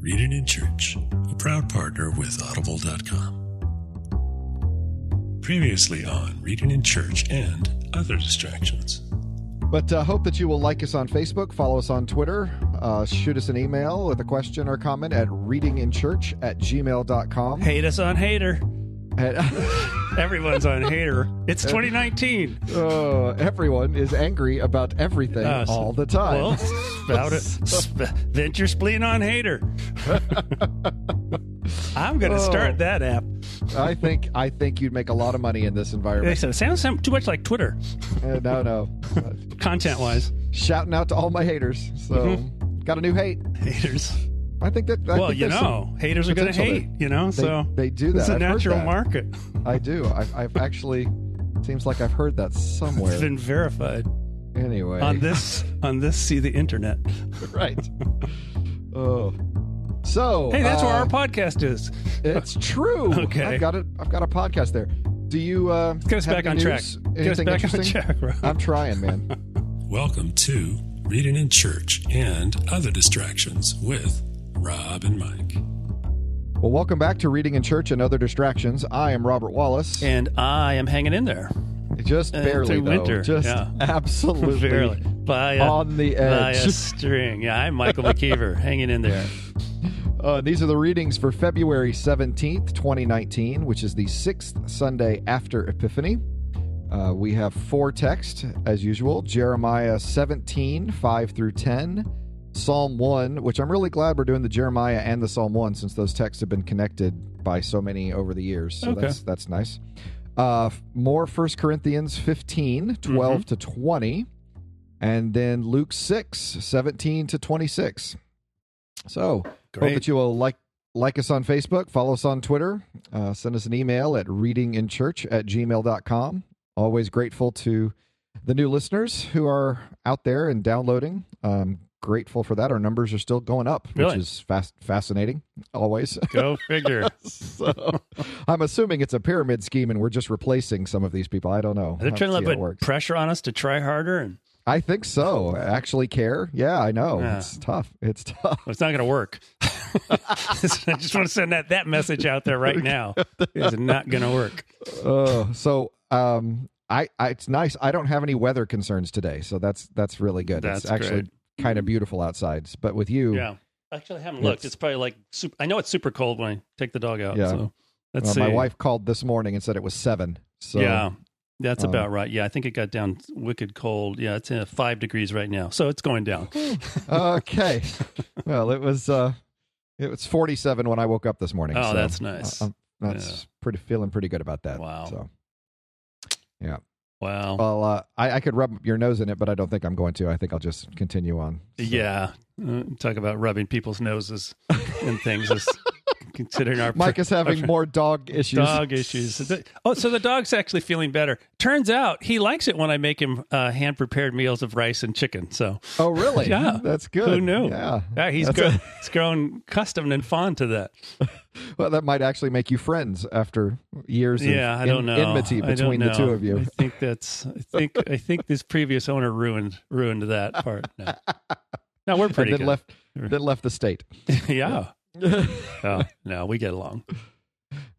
Reading in Church, a proud partner with Audible.com. Previously on Reading in Church and Other Distractions. But uh, hope that you will like us on Facebook, follow us on Twitter, uh, shoot us an email with a question or comment at readinginchurch at gmail.com. Hate us on hater. And- Everyone's on hater. It's 2019. uh, everyone is angry about everything Uh, so- all the time. Well, spout it. Sp- vent your spleen on hater. I'm going to Oh. start that app. I think I think you'd make a lot of money in this They environment. said, it sounds too much like Twitter, Uh, no, no. Content wise. shouting out to all my haters. So, got a new hate. Haters. I think that. I well, think you know, haters are going to potential hate, you know, They, so they do that. it's a I've natural market. I do. I've, I've actually. Seems like I've heard that somewhere. It's been verified anyway, on this, on this, see the internet. right. Oh, so Hey, that's where uh, our podcast is. It's true. Okay. I've got it. I've got a podcast there. Do you uh, Get us have back any on track. news? Get us Anything back on interesting? track, bro. I'm trying, man. Welcome to Reading in Church and Other Distractions with Rob and Mike. Well, welcome back to Reading in Church and Other Distractions. I am Robert Wallace. And I am hanging in there. Just uh, barely, through though. winter, Just yeah. absolutely Barely. By a, on the by a edge. string. Yeah, I'm Michael McKeever, hanging in there. Uh, these are the readings for February 17th, 2019, which is the sixth Sunday after Epiphany. Uh, we have four texts, as usual Jeremiah 17, 5 through 10, Psalm 1, which I'm really glad we're doing the Jeremiah and the Psalm 1 since those texts have been connected by so many over the years. So Okay. that's, that's nice. Uh, more 1 Corinthians 15, 12 to 20, and then Luke 6, 17 to 26. So, Hope that you will like like us on Facebook, follow us on Twitter, uh, send us an email at readinginchurch at gmail.com. Always grateful to the new listeners who are out there and downloading. Um, grateful for that. Our numbers are still going up, Really? which is fast, fascinating, always. Go figure. so, I'm assuming it's a pyramid scheme and we're just replacing some of these people. I don't know. They're trying to put pressure on us to try harder, and I think so. Actually care. Yeah, I know. Yeah. It's tough. It's tough. it's not going to work. I just want to send that, that message out there right now. It's not going to work. Uh, so um, I, I it's nice. I don't have any weather concerns today, so that's that's really good. That's it's actually kind of beautiful outside. But with you, Yeah. Actually, I haven't looked. It's- probably like super, I know it's super cold when I take the dog out. Yeah. So let's uh, see. my wife called this morning and said it was seven. So yeah. That's um, about right. Yeah, I think it got down wicked cold. Yeah, it's uh, five degrees right now, so it's going down. okay. well, it was uh, it was forty seven when I woke up this morning. Oh, so, that's nice. uh, um, that's Yeah. pretty feeling pretty good about that. Wow. So Wow. well, uh, I, I could rub your nose in it, but I don't think I'm going to. I think I'll just continue on. So- Yeah. Uh, talk about rubbing people's noses and things. Is considering our Mike is having our- more dog issues. dog issues. Oh, so the dog's actually feeling better. Turns out he likes it when I make him uh, hand prepared meals of rice and chicken. So Oh, really? Yeah. That's good. who knew? Yeah. Yeah, he's grown, a- he's grown accustomed and fond to that. well, that might actually make you friends after years yeah, of I don't en- know. enmity between the two of you. I think that's. I think. I think this previous owner ruined ruined that part. No, no we're pretty and then good. left then left the state. yeah. Oh, no, we get along.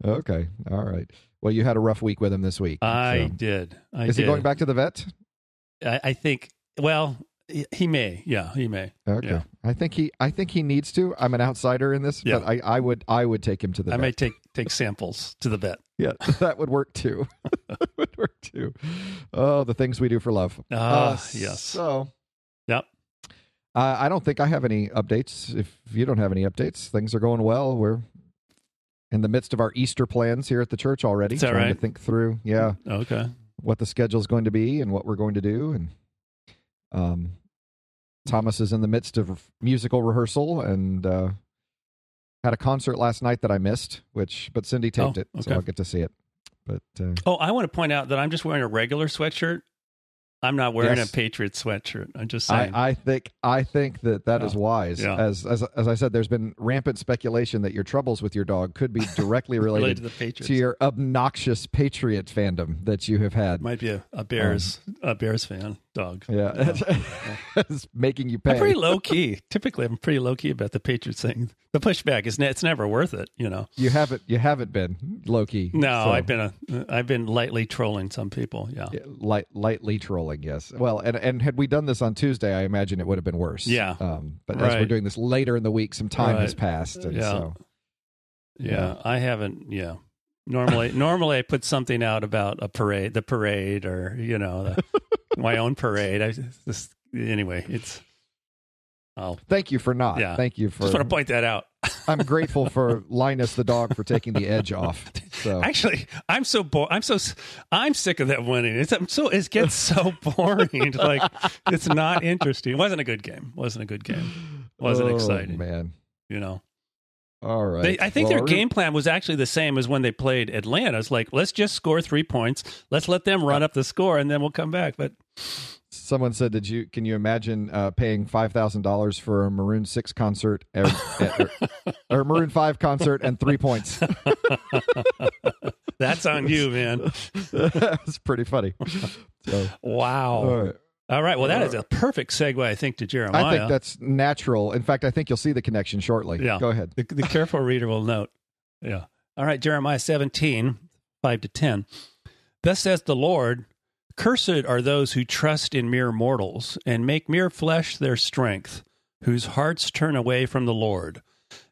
okay. All right. Well, you had a rough week with him this week. I so. did. I Is did. he going back to the vet? I, I think. Well, he- may. Yeah, he may. Okay. Yeah. I think he I think he needs to. I'm an outsider in this, Yeah. but I, I would I would take him to the vet. I vet. may take take samples to the vet. Yeah, that would work too. that would work too. Oh, the things we do for love. Ah, Uh, yes. So, Yep. Uh, I don't think I have any updates. If you don't have any updates, things are going well. We're in the midst of our Easter plans here at the church already. Is that trying to think through, yeah, Okay. what the schedule is going to be and what we're going to do. And um, Thomas is in the midst of musical rehearsal and uh, had a concert last night that I missed, which but Cindy taped Oh, it, so. I'll get to see it. But uh, Oh, I want to point out that I'm just wearing a regular sweatshirt. I'm not wearing Yes. a Patriot sweatshirt. I'm just saying. I, I think I think that that is Yeah. wise. Yeah. As, as as I said, there's been rampant speculation that your troubles with your dog could be directly related to related the Patriots. to your obnoxious Patriot fandom that you have had. Might be a, a Bears a Bears fan dog. Yeah, it's making you pay. I'm pretty low key. Typically, I'm pretty low key about the Patriots thing. The pushback is it's never worth it. You know. You haven't you haven't been low key. No, so- I've been a I've been lightly trolling some people. Yeah. Yeah, light, lightly trolling, yes. Well, and and had we done this on Tuesday, I imagine it would have been worse. Yeah. Um, but as we're doing this later in the week, some time has passed, and Yeah. so Yeah, I haven't. Yeah, normally, normally I put something out about a parade, the parade, or you know, the, my own parade. I just anyway, it's. I'll thank you for not. Yeah. Thank you for. just want to point that out. I'm grateful for Linus the dog for taking the edge off. So Actually, I'm so bo- I'm so I'm sick of that winning. It's I'm so it gets so boring. like it's not interesting. It wasn't a good game. It wasn't a good game. It wasn't Oh, exciting. man. You know. All right. They, I think Well, their game plan was actually the same as when they played Atlanta. It's like, let's just score three points. Let's let them run up the score, and then we'll come back. But Someone said, "Did you? Can you imagine uh, paying five thousand dollars for a Maroon Six concert or, or, or Maroon Five concert and three points?" that's on you, man. That's pretty funny. So, Wow. all right. All right. Well, that is uh, a perfect segue, I think, to Jeremiah. I think that's natural. In fact, I think you'll see the connection shortly. Yeah. Go ahead. the, the careful reader will note. Yeah. All right. Jeremiah 17, 5 to 10. Thus says the Lord Cursed are those who trust in mere mortals and make mere flesh their strength, whose hearts turn away from the Lord.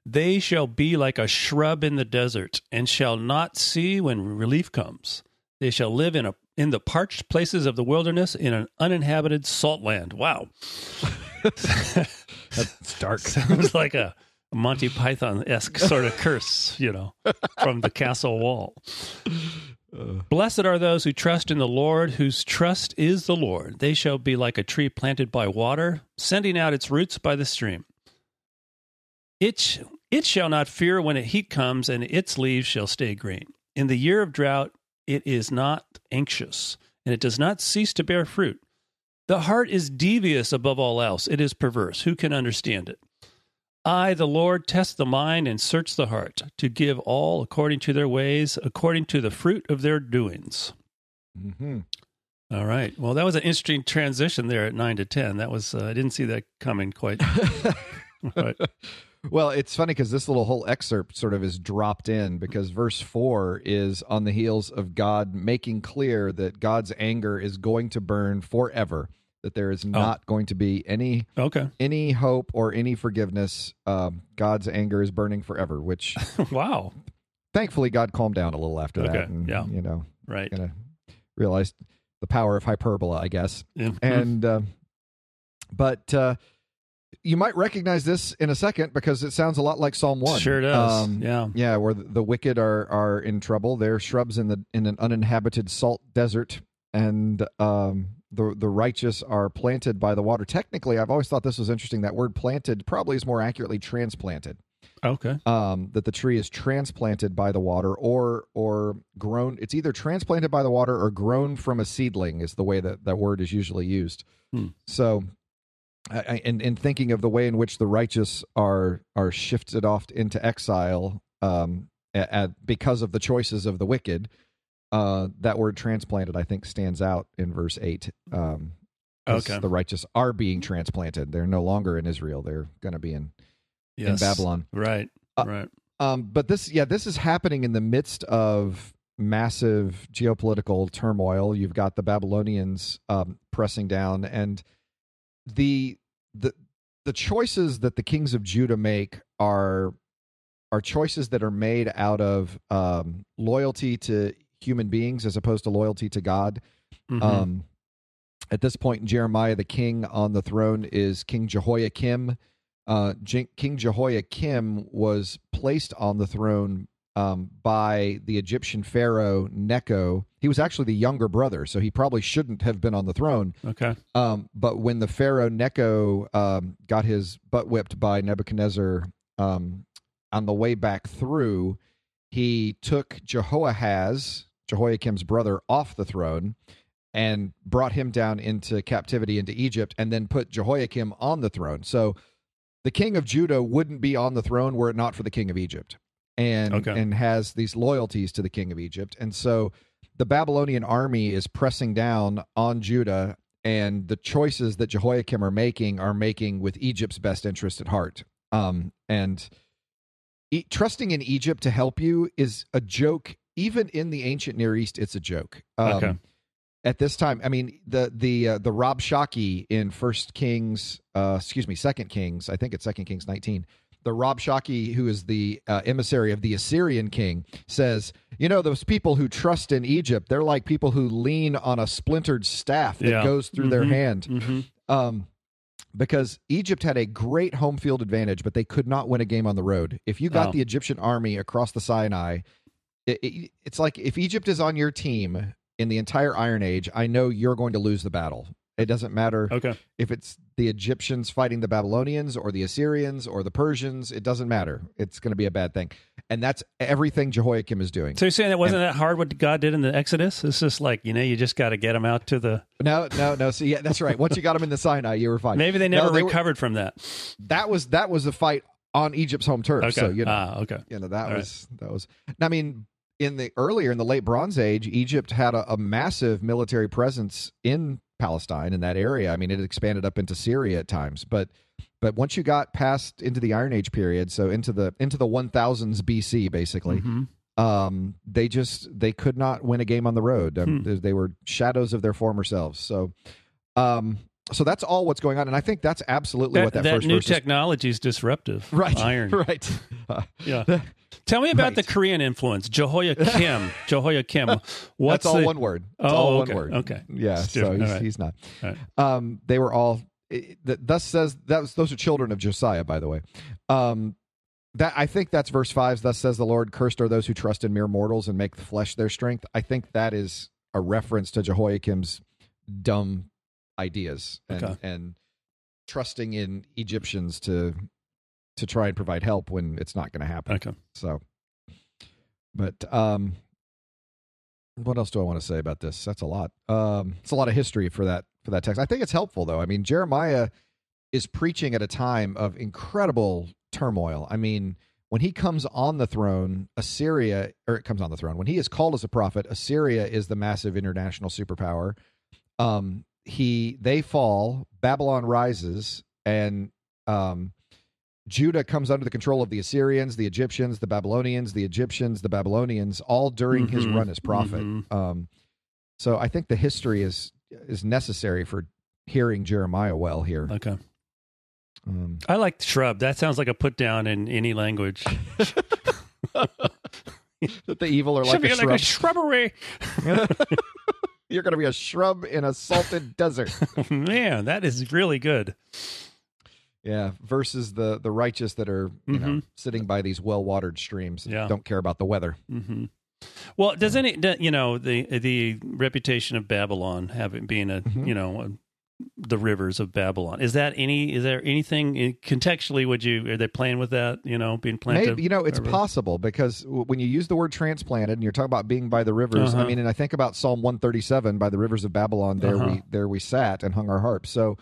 They shall be like a shrub in the desert and shall not see when relief comes. They shall live in a in the parched places of the wilderness in an uninhabited salt land. Wow. That's dark. Sounds like a Monty Python esque sort of curse, you know, from the castle wall. Blessed are those who trust in the Lord, whose trust is the Lord. They shall be like a tree planted by water, sending out its roots by the stream. It, sh- it shall not fear when a heat comes, and its leaves shall stay green. In the year of drought, it is not anxious, and it does not cease to bear fruit. The heart is devious above all else, it is perverse. Who can understand it? I, the Lord, test the mind and search the heart, to give all according to their ways, according to the fruit of their doings. hmm All right. Well, that was an interesting transition there at nine to ten. That was uh, I didn't see that coming quite. Well, it's funny because this little whole excerpt sort of is dropped in because verse four is on the heels of God making clear that God's anger is going to burn forever, that there is not going to be any okay. any hope or any forgiveness. Um, God's anger is burning forever, which wow. thankfully God calmed down a little after Okay, that, and yeah. you know, Right. kind of realized the power of hyperbole, I guess. And uh, but uh, you might recognize this in a second because it sounds a lot like Psalm one. Sure does. Um, yeah. yeah, where the, the wicked are are in trouble. They're shrubs in the in an uninhabited salt desert, and um, the the righteous are planted by the water. Technically, I've always thought this was interesting. That word "planted" probably is more accurately transplanted. Okay. Um, that the tree is transplanted by the water, or or grown. It's either transplanted by the water or grown from a seedling. Is the way that that word is usually used. Hmm. So, I, in in thinking of the way in which the righteous are are shifted off into exile, um, at, at because of the choices of the wicked, uh, that word transplanted I think stands out in verse eight. Um, Okay. the righteous are being transplanted. They're no longer in Israel. They're going to be in in Babylon. Right. Uh, right. Um, but this, yeah, this is happening in the midst of massive geopolitical turmoil. You've got the Babylonians um, pressing down, and the the the choices that the kings of Judah make are are choices that are made out of um, loyalty to human beings as opposed to loyalty to God. Mhm. Um, at this point in Jeremiah, the king on the throne is King Jehoiakim. Uh, Je- king Jehoiakim was placed on the throne um, by the Egyptian pharaoh Necho. He was actually the younger brother, so he probably shouldn't have been on the throne. okay. Um, but when the pharaoh Necho um, got his butt whipped by Nebuchadnezzar um, on the way back through, he took Jehoahaz, Jehoiakim's brother, off the throne and brought him down into captivity into Egypt, and then put Jehoiakim on the throne. So the king of Judah wouldn't be on the throne were it not for the king of Egypt, and Okay. and has these loyalties to the king of Egypt, and so the Babylonian army is pressing down on Judah, and the choices that Jehoiakim are making are making with Egypt's best interest at heart. Um, and e- trusting in Egypt to help you is a joke. Even in the ancient Near East, it's a joke. Um, Okay. At this time, I mean the the uh, the Rabshakeh in First Kings, uh, excuse me, Second Kings. I think it's Second Kings nineteen. The Rabshakeh, who is the uh, emissary of the Assyrian king, says, "You know those people who trust in Egypt. They're like people who lean on a splintered staff that Yeah. goes through their Mhm. hand." hmm um, because Egypt had a great home field advantage, but they could not win a game on the road. If you got Oh. the Egyptian army across the Sinai, it, it, it's like if Egypt is on your team in the entire Iron Age, I know you're going to lose the battle. It doesn't matter Okay. if it's the Egyptians fighting the Babylonians or the Assyrians or the Persians. It doesn't matter. It's going to be a bad thing, and that's everything Jehoiakim is doing. So you're saying that wasn't that hard what God did in the Exodus? It's just like you know you just got to get them out to the. No, no, no. So yeah, that's right. Once you got them in the Sinai, you were fine. Maybe they No, never they were- recovered from that. that was that was a fight on Egypt's home turf. Okay. So you know, ah, okay. you know that All right. was that was. I mean, in the earlier in the late Bronze Age, Egypt had a, a massive military presence in Palestine in that area. I mean, it expanded up into Syria at times, but but once you got past into the Iron Age period, so into the into the 1000s BC, basically, Mhm. um, they just they could not win a game on the road. Um, Hmm. they, they were shadows of their former selves. So, um, so that's all what's going on, and I think that's absolutely That, what that, that first new technology is disruptive. Right. Iron. Right. Uh, Yeah. Tell me about Right. the Korean influence, Jehoiakim. Jehoiakim. What's That's all the- one word. It's Oh, all okay, one word. okay. Yeah. So he's, right. he's not. Right. Um, they were all. It, th- thus says that was those are children of Josiah, by the way. Um, that I think that's verse five. Thus says the Lord: "Cursed are those who trust in mere mortals and make the flesh their strength." I think that is a reference to Jehoiakim's dumb ideas and Okay. and trusting in Egyptians to to try and provide help when it's not going to happen. Okay. So, but um, what else do I want to say about this? That's a lot. Um, it's a lot of history for that for that text. I think it's helpful though. I mean, Jeremiah is preaching at a time of incredible turmoil. I mean, when he comes on the throne, Assyria, or it comes on the throne, when he is called as a prophet, Assyria is the massive international superpower. Um, he they fall, Babylon rises, and um, Judah comes under the control of the Assyrians, the Egyptians, the Babylonians, the Egyptians, the Babylonians, all during his Mhm, run as prophet. mhm. Um, so I think the history is is necessary for hearing Jeremiah well here. Okay. Um, I like shrub. That sounds like a put down in any language. that the evil are Should like be a like a shrubbery. You're going to be a shrub in a salted desert. Man, that is really good. Yeah, versus the the righteous that are you know Mhm. sitting by these well watered streams. and Yeah. don't care about the weather. hmm Well, does any you know the the reputation of Babylon having being a Mhm. you know the rivers of Babylon is that any is there anything contextually would you are they playing with that you know being planted Maybe you know it's wherever? possible because when you use the word transplanted and you're talking about being by the rivers, I Uh-huh. mean, and I think about Psalm 137 by the rivers of Babylon. There Uh-huh. we there we sat and hung our harps. So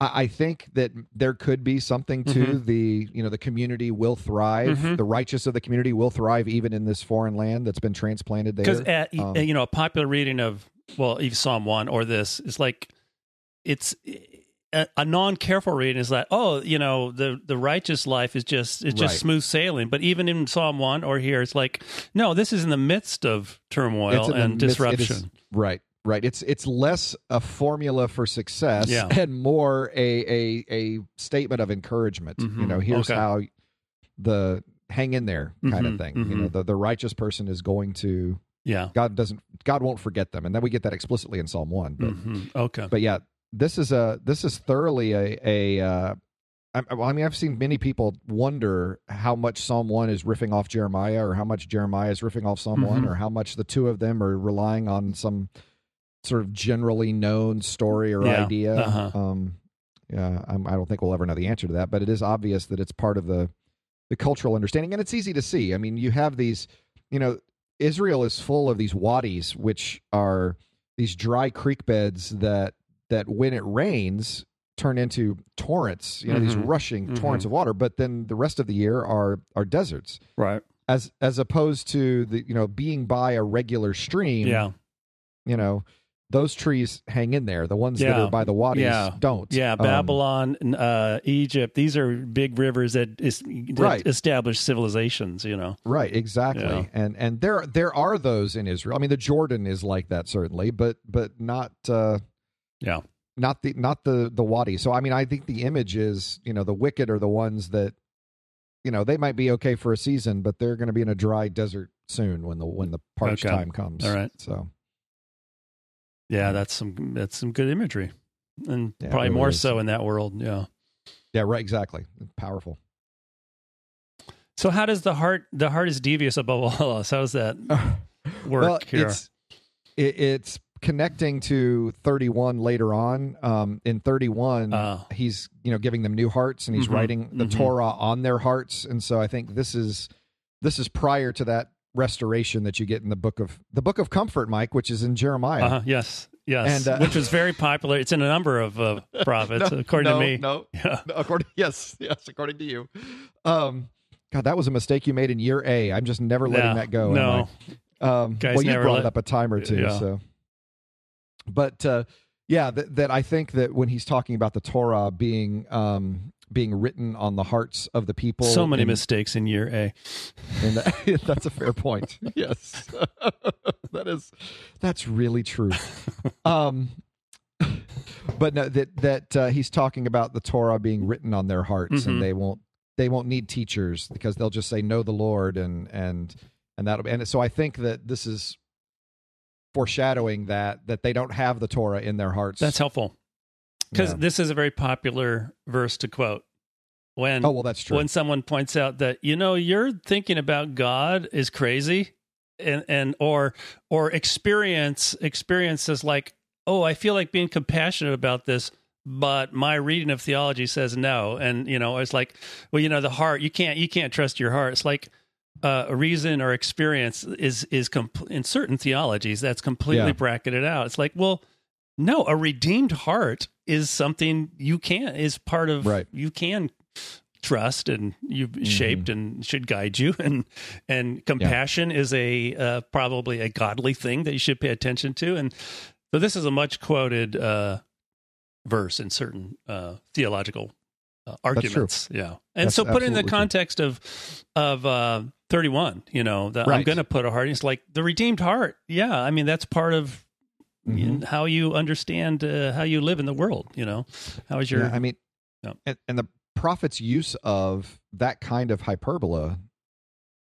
I, think that there could be something to Mhm. the you know the community will thrive. Mhm. The righteous of the community will thrive even in this foreign land that's been transplanted there. because Um, you know a popular reading of well even Psalm one or this is like it's a, a non-careful reading is like oh you know the the righteous life is just it's just Right. smooth sailing but even in Psalm one or here it's like no this is in the midst of turmoil and midst- it is- disruption right, right. It's it's less a formula for success Yeah. and more a a a statement of encouragement. You Mhm. know, here's Okay. how the hang in there kind Mhm, of thing. You mhm. know, the the righteous person is going to yeah God doesn't God won't forget them, and then we get that explicitly in Psalm one. But Mhm. okay but yeah, this is a this is thoroughly a a. Uh, I, well, I mean, I've seen many people wonder how much Psalm one is riffing off Jeremiah, or how much Jeremiah is riffing off Psalm one, Mhm. or how much the two of them are relying on some sort of generally known story or Yeah, idea. uh-huh. Um, yeah, I'm, I don't think we'll ever know the answer to that, but it is obvious that it's part of the the cultural understanding, and it's easy to see. I mean, you have these, you know, Israel is full of these wadis, which are these dry creek beds that that when it rains turn into torrents. You know, these Mhm. rushing torrents Mhm. of water. But then the rest of the year are are deserts, right as as opposed to the you know being by a regular stream. yeah you know, those trees hang in there. The ones that are by the wadis Yeah. don't. Yeah, Um, Babylon, uh, Egypt. These are big rivers that, is, that Right. establish civilizations. You know. Right, exactly. Yeah. And and there there are those in Israel. I mean, the Jordan is like that certainly, but but not uh Yeah. not the not the the wadi. So I mean, I think the image is, you know, the wicked are the ones that you know, they might be okay for a season, but they're going to be in a dry desert soon when the when the parched Okay. time comes. All right. So, Yeah, that's some that's some good imagery, and Yeah, probably really more is. so in that world. Yeah. yeah, right, exactly. Powerful. So how does the heart? The heart is devious above all else. How does that work well, here? it's it, it's connecting to 31 later on. Um, in 31, Uh. he's you know giving them new hearts and he's Mhm, writing the mhm. Torah on their hearts, and so I think this is this is prior to that restoration that you get in the book of the book of comfort, Mike, which is in Jeremiah. Uh-huh. Yes, yes, And, uh, which was very popular. It's in a number of uh, prophets, No, according no, to me. No, Yeah. no, according yes, yes, according to you. Um, God, that was a mistake you made in year A. I'm just never letting that go. no. Um, well, you brought let- it up a time or two. Yeah. So, but uh, yeah, that, that I think that when he's talking about the Torah being um, being written on the hearts of the people, So many in- mistakes in year A. and that, that's a fair point. Yes, that is that's really true. Um, but no, that that uh, he's talking about the Torah being written on their hearts, Mhm. and they won't they won't need teachers because they'll just say know the Lord, and and and that'll and so I think that this is foreshadowing that that they don't have the Torah in their hearts. That's helpful because Yeah. this is a very popular verse to quote. When oh well, that's true. when someone points out that you know you're thinking about God is crazy, and and or or experience experiences like oh I feel like being compassionate about this, but my reading of theology says no, and you know it's like well you know the heart you can't you can't trust your heart. It's like uh, a reason or experience is is compl- in certain theologies that's completely Yeah. bracketed out. It's like well no a redeemed heart is something you can is part of Right. you can trust and you've shaped and should guide you. And and compassion is a uh, probably a godly thing that you should pay attention to. And so this is a much quoted uh, verse in certain uh, theological uh, arguments. Yeah. And That's so put in the absolutely true. context of of uh, 31 you know that i'm going to put a heart. It's like the redeemed heart. Yeah. I mean that's part of Mhm. how you understand uh, how you live in the world you know how is your Yeah, I mean, Yeah. and, and the prophet's use of that kind of hyperbola,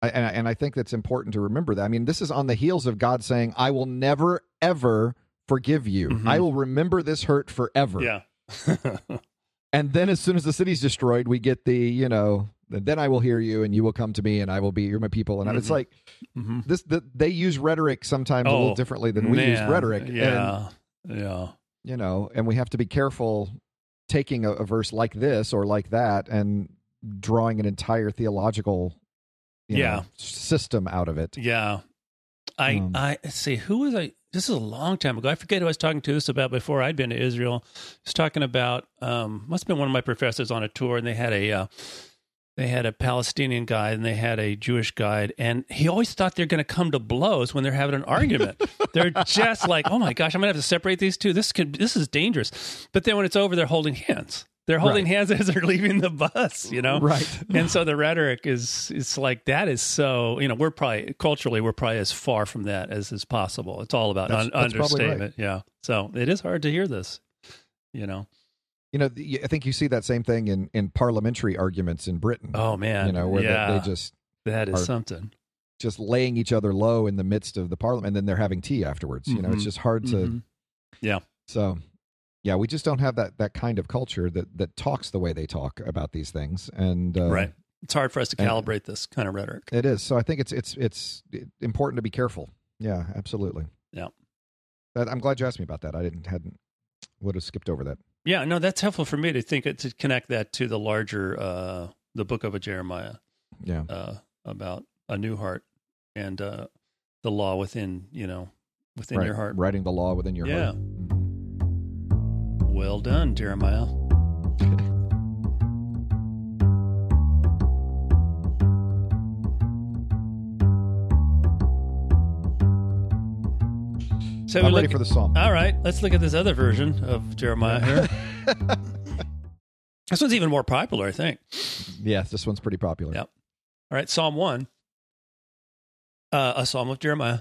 I, and, I- and I think that's important to remember that. I mean, this is on the heels of God saying, "I will never ever forgive you. Mhm. I will remember this hurt forever." yeah And then, as soon as the city's destroyed, we get the, you know, then I will hear you, and you will come to me, and I will be you're my people. And it's Mhm. like Mhm. this. The, they use rhetoric sometimes a little Oh, differently than we use rhetoric. And, yeah yeah you know, and we have to be careful taking a, a verse like this or like that and drawing an entire theological you know, Yeah. system out of it. Yeah. I Um, I see who was I this is a long time ago. I forget who I was talking to this about before I'd been to Israel. I was talking about um must have been one of my professors on a tour and they had a uh, they had a Palestinian guide and they had a Jewish guide and he always thought they're going to come to blows when they're having an argument. they're just like, "Oh my gosh, I'm going to have to separate these two. This could this is dangerous." But then when it's over they're holding hands. They're holding Right. hands as they're leaving the bus, you know? Right. and so the rhetoric is it's like that is so you know we're probably culturally we're probably as far from that as is possible it's all about That's- un- that's probably right. understatement yeah so it is hard to hear this you know You know, I think you see that same thing in, in parliamentary arguments in Britain. oh man you know, where yeah they, they just that is something just laying each other low in the midst of the parliament, and then they're having tea afterwards. You know, it's Mhm. just hard to. Mhm. yeah So, yeah, we just don't have that that kind of culture that that talks the way they talk about these things, and uh, right it's hard for us to and- calibrate this kind of rhetoric It is. So I think it's it's it's important to be careful. Yeah, absolutely. Yeah. I'm glad you asked me about that. I didn't hadn't would have skipped over that. Yeah no that's helpful for me to think to connect that to the larger uh the book of a jeremiah Yeah. uh about a new heart and uh the law within you know within right. your heart Writing the law within your Yeah. heart. Yeah, well done, Jeremiah. So I'm ready look- for the psalm. All right, let's look at this other version of Jeremiah here. this one's even more popular, I think. Yeah, this one's pretty popular. Yep. All right, Psalm 1. Uh, a psalm of Jeremiah.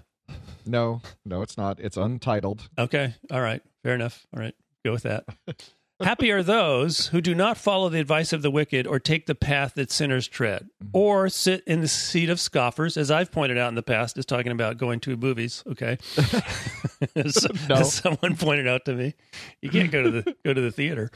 No, no, it's not. It's untitled. Okay. All right. Fair enough. All right. Go with that. Happy are those who do not follow the advice of the wicked or take the path that sinners tread or sit in the seat of scoffers, as I've pointed out in the past, is talking about going to movies. Okay. as, No. as someone pointed out to me, you can't go to the go to the theater.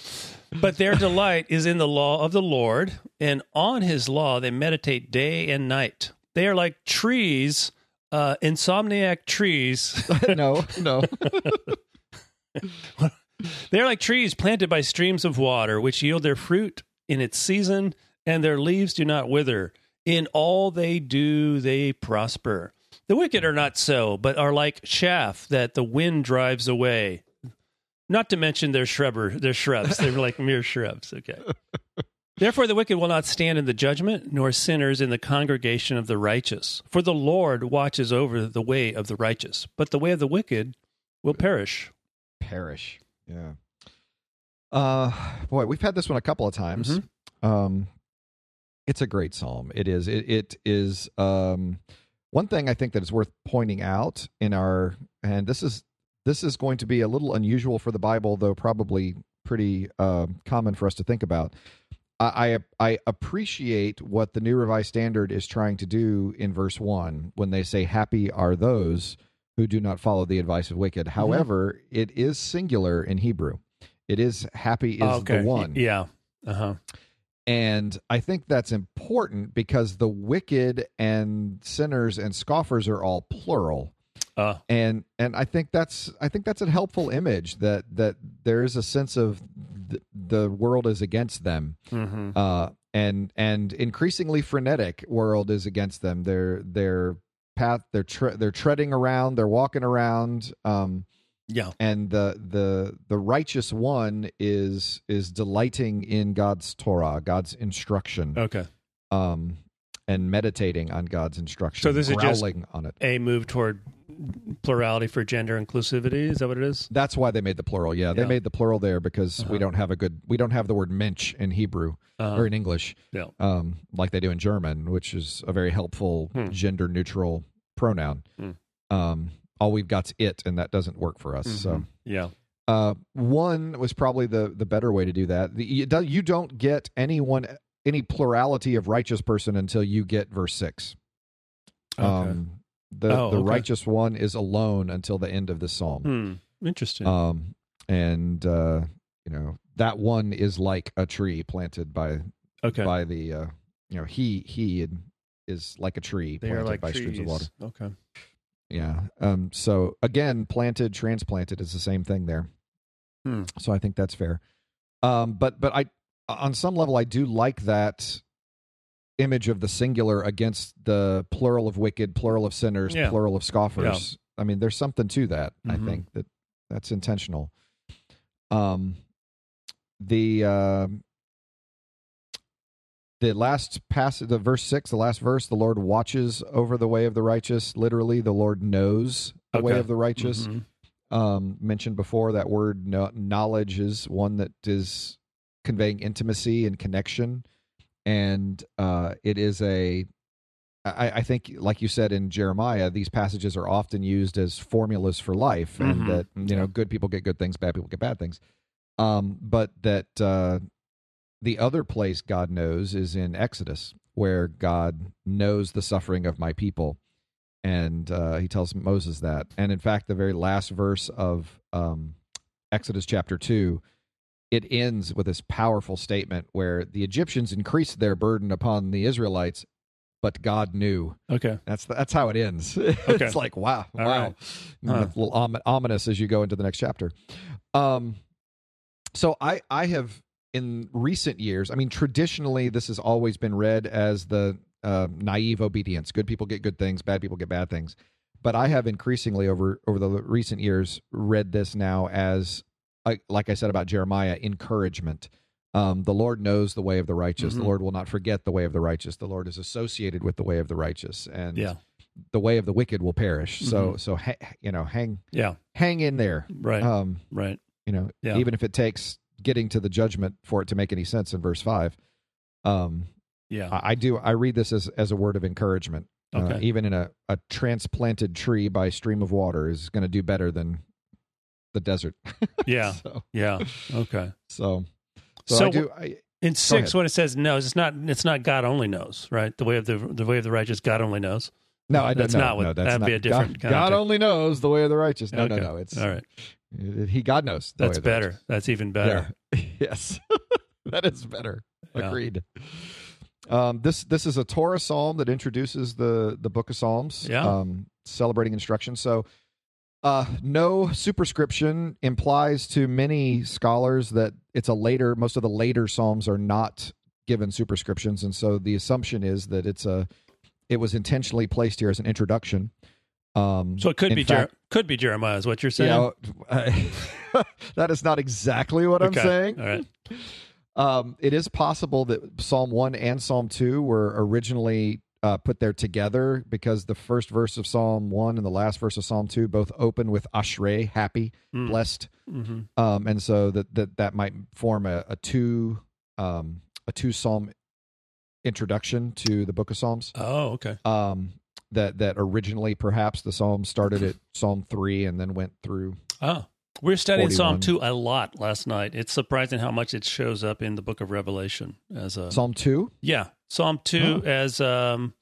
But their delight is in the law of the Lord, and on his law they meditate day and night. They are like trees, uh, insomniac trees no, no. They are like trees planted by streams of water, which yield their fruit in its season, and their leaves do not wither. In all they do, they prosper. The wicked are not so, but are like chaff that the wind drives away. Not to mention their shrubber, their shrubs. They're like mere shrubs. Okay. Therefore, the wicked will not stand in the judgment, nor sinners in the congregation of the righteous. For the Lord watches over the way of the righteous, but the way of the wicked will perish. Perish. Yeah. Uh, boy, we've had this one a couple of times. Mhm. Um, it's a great psalm. It is. It, it is. Um, one thing I think that is worth pointing out in our, and this is this is going to be a little unusual for the Bible, though probably pretty uh, common for us to think about. I, I I appreciate what the New Revised Standard is trying to do in verse one when they say, "Happy are those who do not follow the advice of wicked." However, it is singular in Hebrew. It is happy is the one. Yeah. Uh huh. And I think that's important because the wicked and sinners and scoffers are all plural. Uh, And and I think that's I think that's a helpful image that that there is a sense of th- the world is against them. mhm. Uh and and increasingly frenetic world is against them. Their their path they're tre- they're treading around, they're walking around um Yeah. and the the the righteous one is is delighting in God's Torah, God's instruction, Okay. um, and meditating on God's instruction. So this is just- on it. A move toward plurality for gender inclusivity. Is that what it is? That's why they made the plural. Yeah, they Yeah. made the plural there because we Uh-huh. don't have a good we don't have the word mensch in Hebrew Uh, or in English, yeah. um, like they do in German, which is a very helpful Hmm. gender neutral pronoun. Hmm. Um, all we've got's it, and that doesn't work for us. So. Mhm. Yeah. Uh, one was probably the the better way to do that. The, you, you don't get anyone any plurality of righteous person until you get verse six. Okay. Um, the Oh, the okay. righteous one is alone until the end of the psalm. Hmm. Interesting. Um, and uh, you know that one is like a tree planted by okay. by the uh, you know he he is like a tree They planted like by trees. streams of water. Okay. Yeah. Um. So again, planted, transplanted is the same thing there. Hmm. So I think that's fair. Um. But but I on some level I do like that image of the singular against the plural of wicked, plural of sinners, Yeah. plural of scoffers. I mean, there's something to that. I Mhm. think that that's intentional. Um. The um the last passage, the verse six, the last verse, the Lord watches over the way of the righteous. Literally, the Lord knows the way of the righteous. Mhm. Um, mentioned before, that word no, knowledge is one that is conveying intimacy and connection, and uh, it is a. I, I think, like you said in Jeremiah, these passages are often used as formulas for life, and that you know, good people get good things, bad people get bad things. Um, but that uh, the other place God knows is in Exodus, where God knows the suffering of my people. And uh, he tells Moses that. And in fact, the very last verse of um, Exodus chapter 2, it ends with this powerful statement where the Egyptians increased their burden upon the Israelites, but God knew. Okay. That's that's how it ends. Okay. it's like wow, All wow, right. Huh. a little om- ominous as you go into the next chapter. Um, so I I have in recent years. I mean, traditionally this has always been read as the uh, naive obedience. Good people get good things, bad people get bad things. But I have increasingly over over the recent years read this now as, like, like I said about Jeremiah, encouragement. Um, the Lord knows the way of the righteous. The Mhm. Lord will not forget the way of the righteous. The Lord is associated with the way of the righteous, and Yeah. the way of the wicked will perish. So Mhm. so ha- you know hang Yeah. hang in there. Right. Um, right. you know, Yeah. even if it takes getting to the judgment for it to make any sense in verse five. Um, Yeah. I, I do. I read this as as a word of encouragement. Uh, Okay. even in a, a transplanted tree by stream of water is going to do better than the desert. Yeah. so Yeah. Okay. so, so, So I do. I, In six, when it says knows, it's not. It's not God only knows, right? The way of the the way of the righteous, God only knows. no, I. That's no, not what- no, that's that'd not, be a different God, God only knows the way of the righteous. No, Okay. no, no. It's all right. He God knows. The That's better. righteous. That's even better. Yeah. yes, that is better. Yeah. Agreed. Um, this this is a Torah psalm that introduces the the book of Psalms. Yeah. Um, celebrating instruction. So, uh, no superscription implies to many scholars that it's a later. Most of the later psalms are not given superscriptions, and so the assumption is that it's a. It was intentionally placed here as an introduction. Um, So it could be fact, Jer- could be Jeremiah, is what you're you saying. know, that is not exactly what I'm saying. All right. Um, it is possible that Psalm 1 and Psalm 2 were originally uh, put there together because the first verse of Psalm 1 and the last verse of Psalm 2 both open with Ashrei, happy, Mm. blessed. hmm Um, and so that, that, that might form a, a two um, a two psalm introduction to the book of Psalms. Oh, okay. Um, that, that originally perhaps the Psalm started at Psalm 3 and then went through. Oh, we're studying Psalm two a lot last night. It's surprising how much it shows up in the Book of Revelation as a Psalm 2, yeah. Psalm two Oh. as um.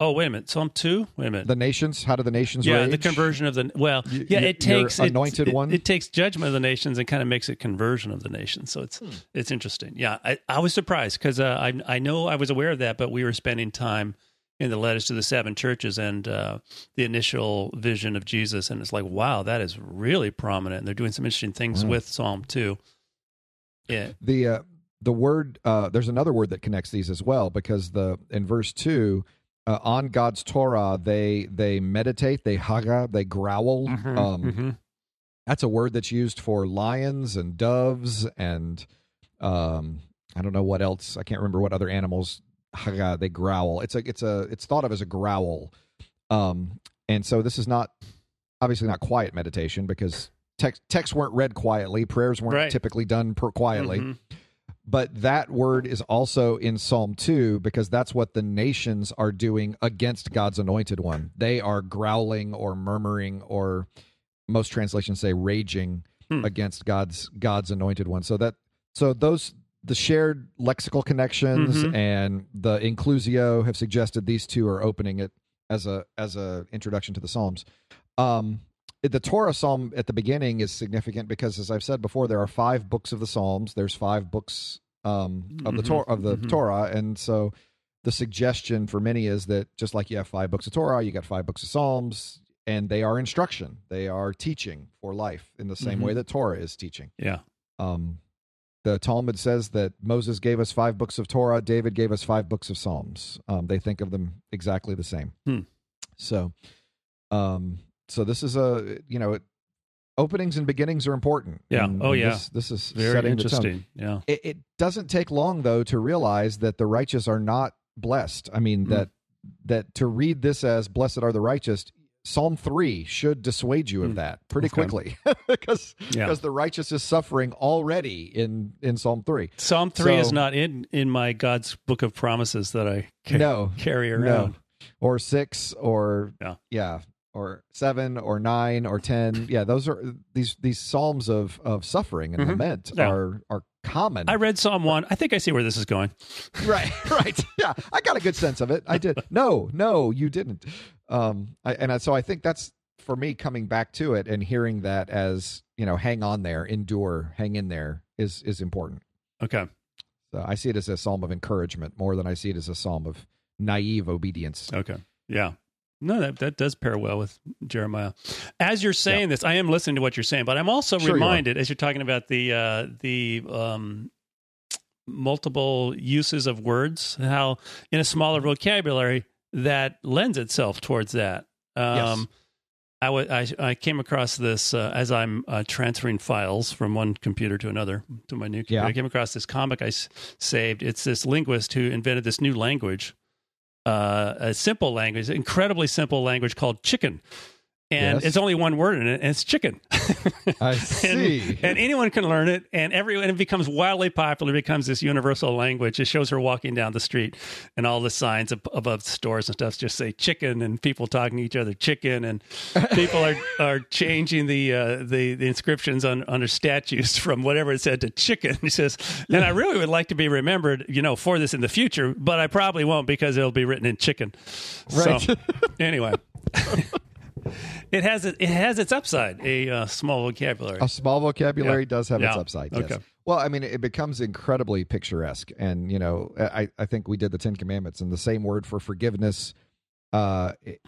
Oh wait a minute, Psalm two. Wait a minute. the nations, how do the nations yeah, rage? the conversion of the well, Y- yeah, it takes anointed it, one? It, takes judgment of the nations and kind of makes it conversion of the nations. So it's Hmm. it's interesting. Yeah, I, I was surprised because uh, I I know I was aware of that, but we were spending time in the letters to the seven churches and uh, the initial vision of Jesus, and it's like wow, that is really prominent. And they're doing some interesting things Wow. with Psalm two. Yeah. the uh, the word uh, there's another word that connects these as well because the in verse two uh, on God's Torah they they meditate they haga they growl um, Mhm. that's a word that's used for lions and doves and um, I don't know what else I can't remember what other animals haga they growl it's a it's a it's thought of as a growl um, and so this is not obviously not quiet meditation because text texts weren't read quietly prayers weren't Right. typically done per quietly Mhm. But that word is also in Psalm 2 because that's what the nations are doing against God's anointed one. They are growling or murmuring or most translations say raging Hmm. against God's God's anointed one. So that so those the shared lexical connections Mhm. and the inclusio have suggested these two are opening it as a as a introduction to the Psalms. Um the Torah Psalm at the beginning is significant because, as I've said before, there are five books of the Psalms. There's five books um, of the Mhm, Torah of the mhm. Torah, and so the suggestion for many is that just like you have five books of Torah, you got five books of Psalms, and they are instruction. They are teaching for life in the same Mhm. way that Torah is teaching. Yeah. Um, the Talmud says that Moses gave us five books of Torah, David gave us five books of Psalms. Um, they think of them exactly the same. Hmm. So, um, so this is a you know, openings and beginnings are important. Yeah. And- Oh, and yeah. This, this is Very setting interesting. Yeah. It, it doesn't take long though to realize that the righteous are not blessed. I mean Hmm. that that to read this as "Blessed are the righteous." Psalm three should dissuade you of Hmm. that pretty Okay. quickly because Yeah. because the righteous is suffering already in in Psalm three. Psalm three is not in in my God's book of promises that I ca- No, carry around. no, or six, or Yeah. yeah, or seven, or nine, or ten. Yeah, those are these these psalms of of suffering and Mhm. lament Yeah. are are common. I read Psalm one. I think I see where this is going. right, right. Yeah, I got a good sense of it. I did. No, no, you didn't. Um, I, and I, so I think that's for me coming back to it and hearing that as you know, hang on there, endure, hang in there is is important. Okay. So I see it as a psalm of encouragement more than I see it as a psalm of naive obedience. Okay. Yeah. No, that that does pair well with Jeremiah. As you're saying this, I am listening to what you're saying, but I'm also Sure you reminded as you're talking about the uh, the um, multiple uses of words, how in a smaller vocabulary that lends itself towards that. Um, Yes. I wa- I, I came across this uh, as I'm uh, transferring files from one computer to another to my new computer. Yeah. I came across this comic I s- saved. It's this linguist who invented this new language uh, a simple language, incredibly simple language called chicken. And Yes. it's only one word in it, and it's chicken. I and, see. and anyone can learn it, and everyone it becomes wildly popular. It becomes this universal language. It shows her walking down the street, and all the signs ab- above stores and stuff just say chicken, and people talking to each other chicken, and people are are changing the uh, the the inscriptions on under statues from whatever it said to chicken. He says, and I really would like to be remembered, you know, for this in the future, but I probably won't because it'll be written in chicken. Right. So, anyway. It has it, has its upside, a uh, small vocabulary. A small vocabulary Yeah. does have its Yeah. upside. Yes. Okay. Well, I mean, it becomes incredibly picturesque, and you know, I I think we did the Ten Commandments, and the same word for forgiveness. Uh, it-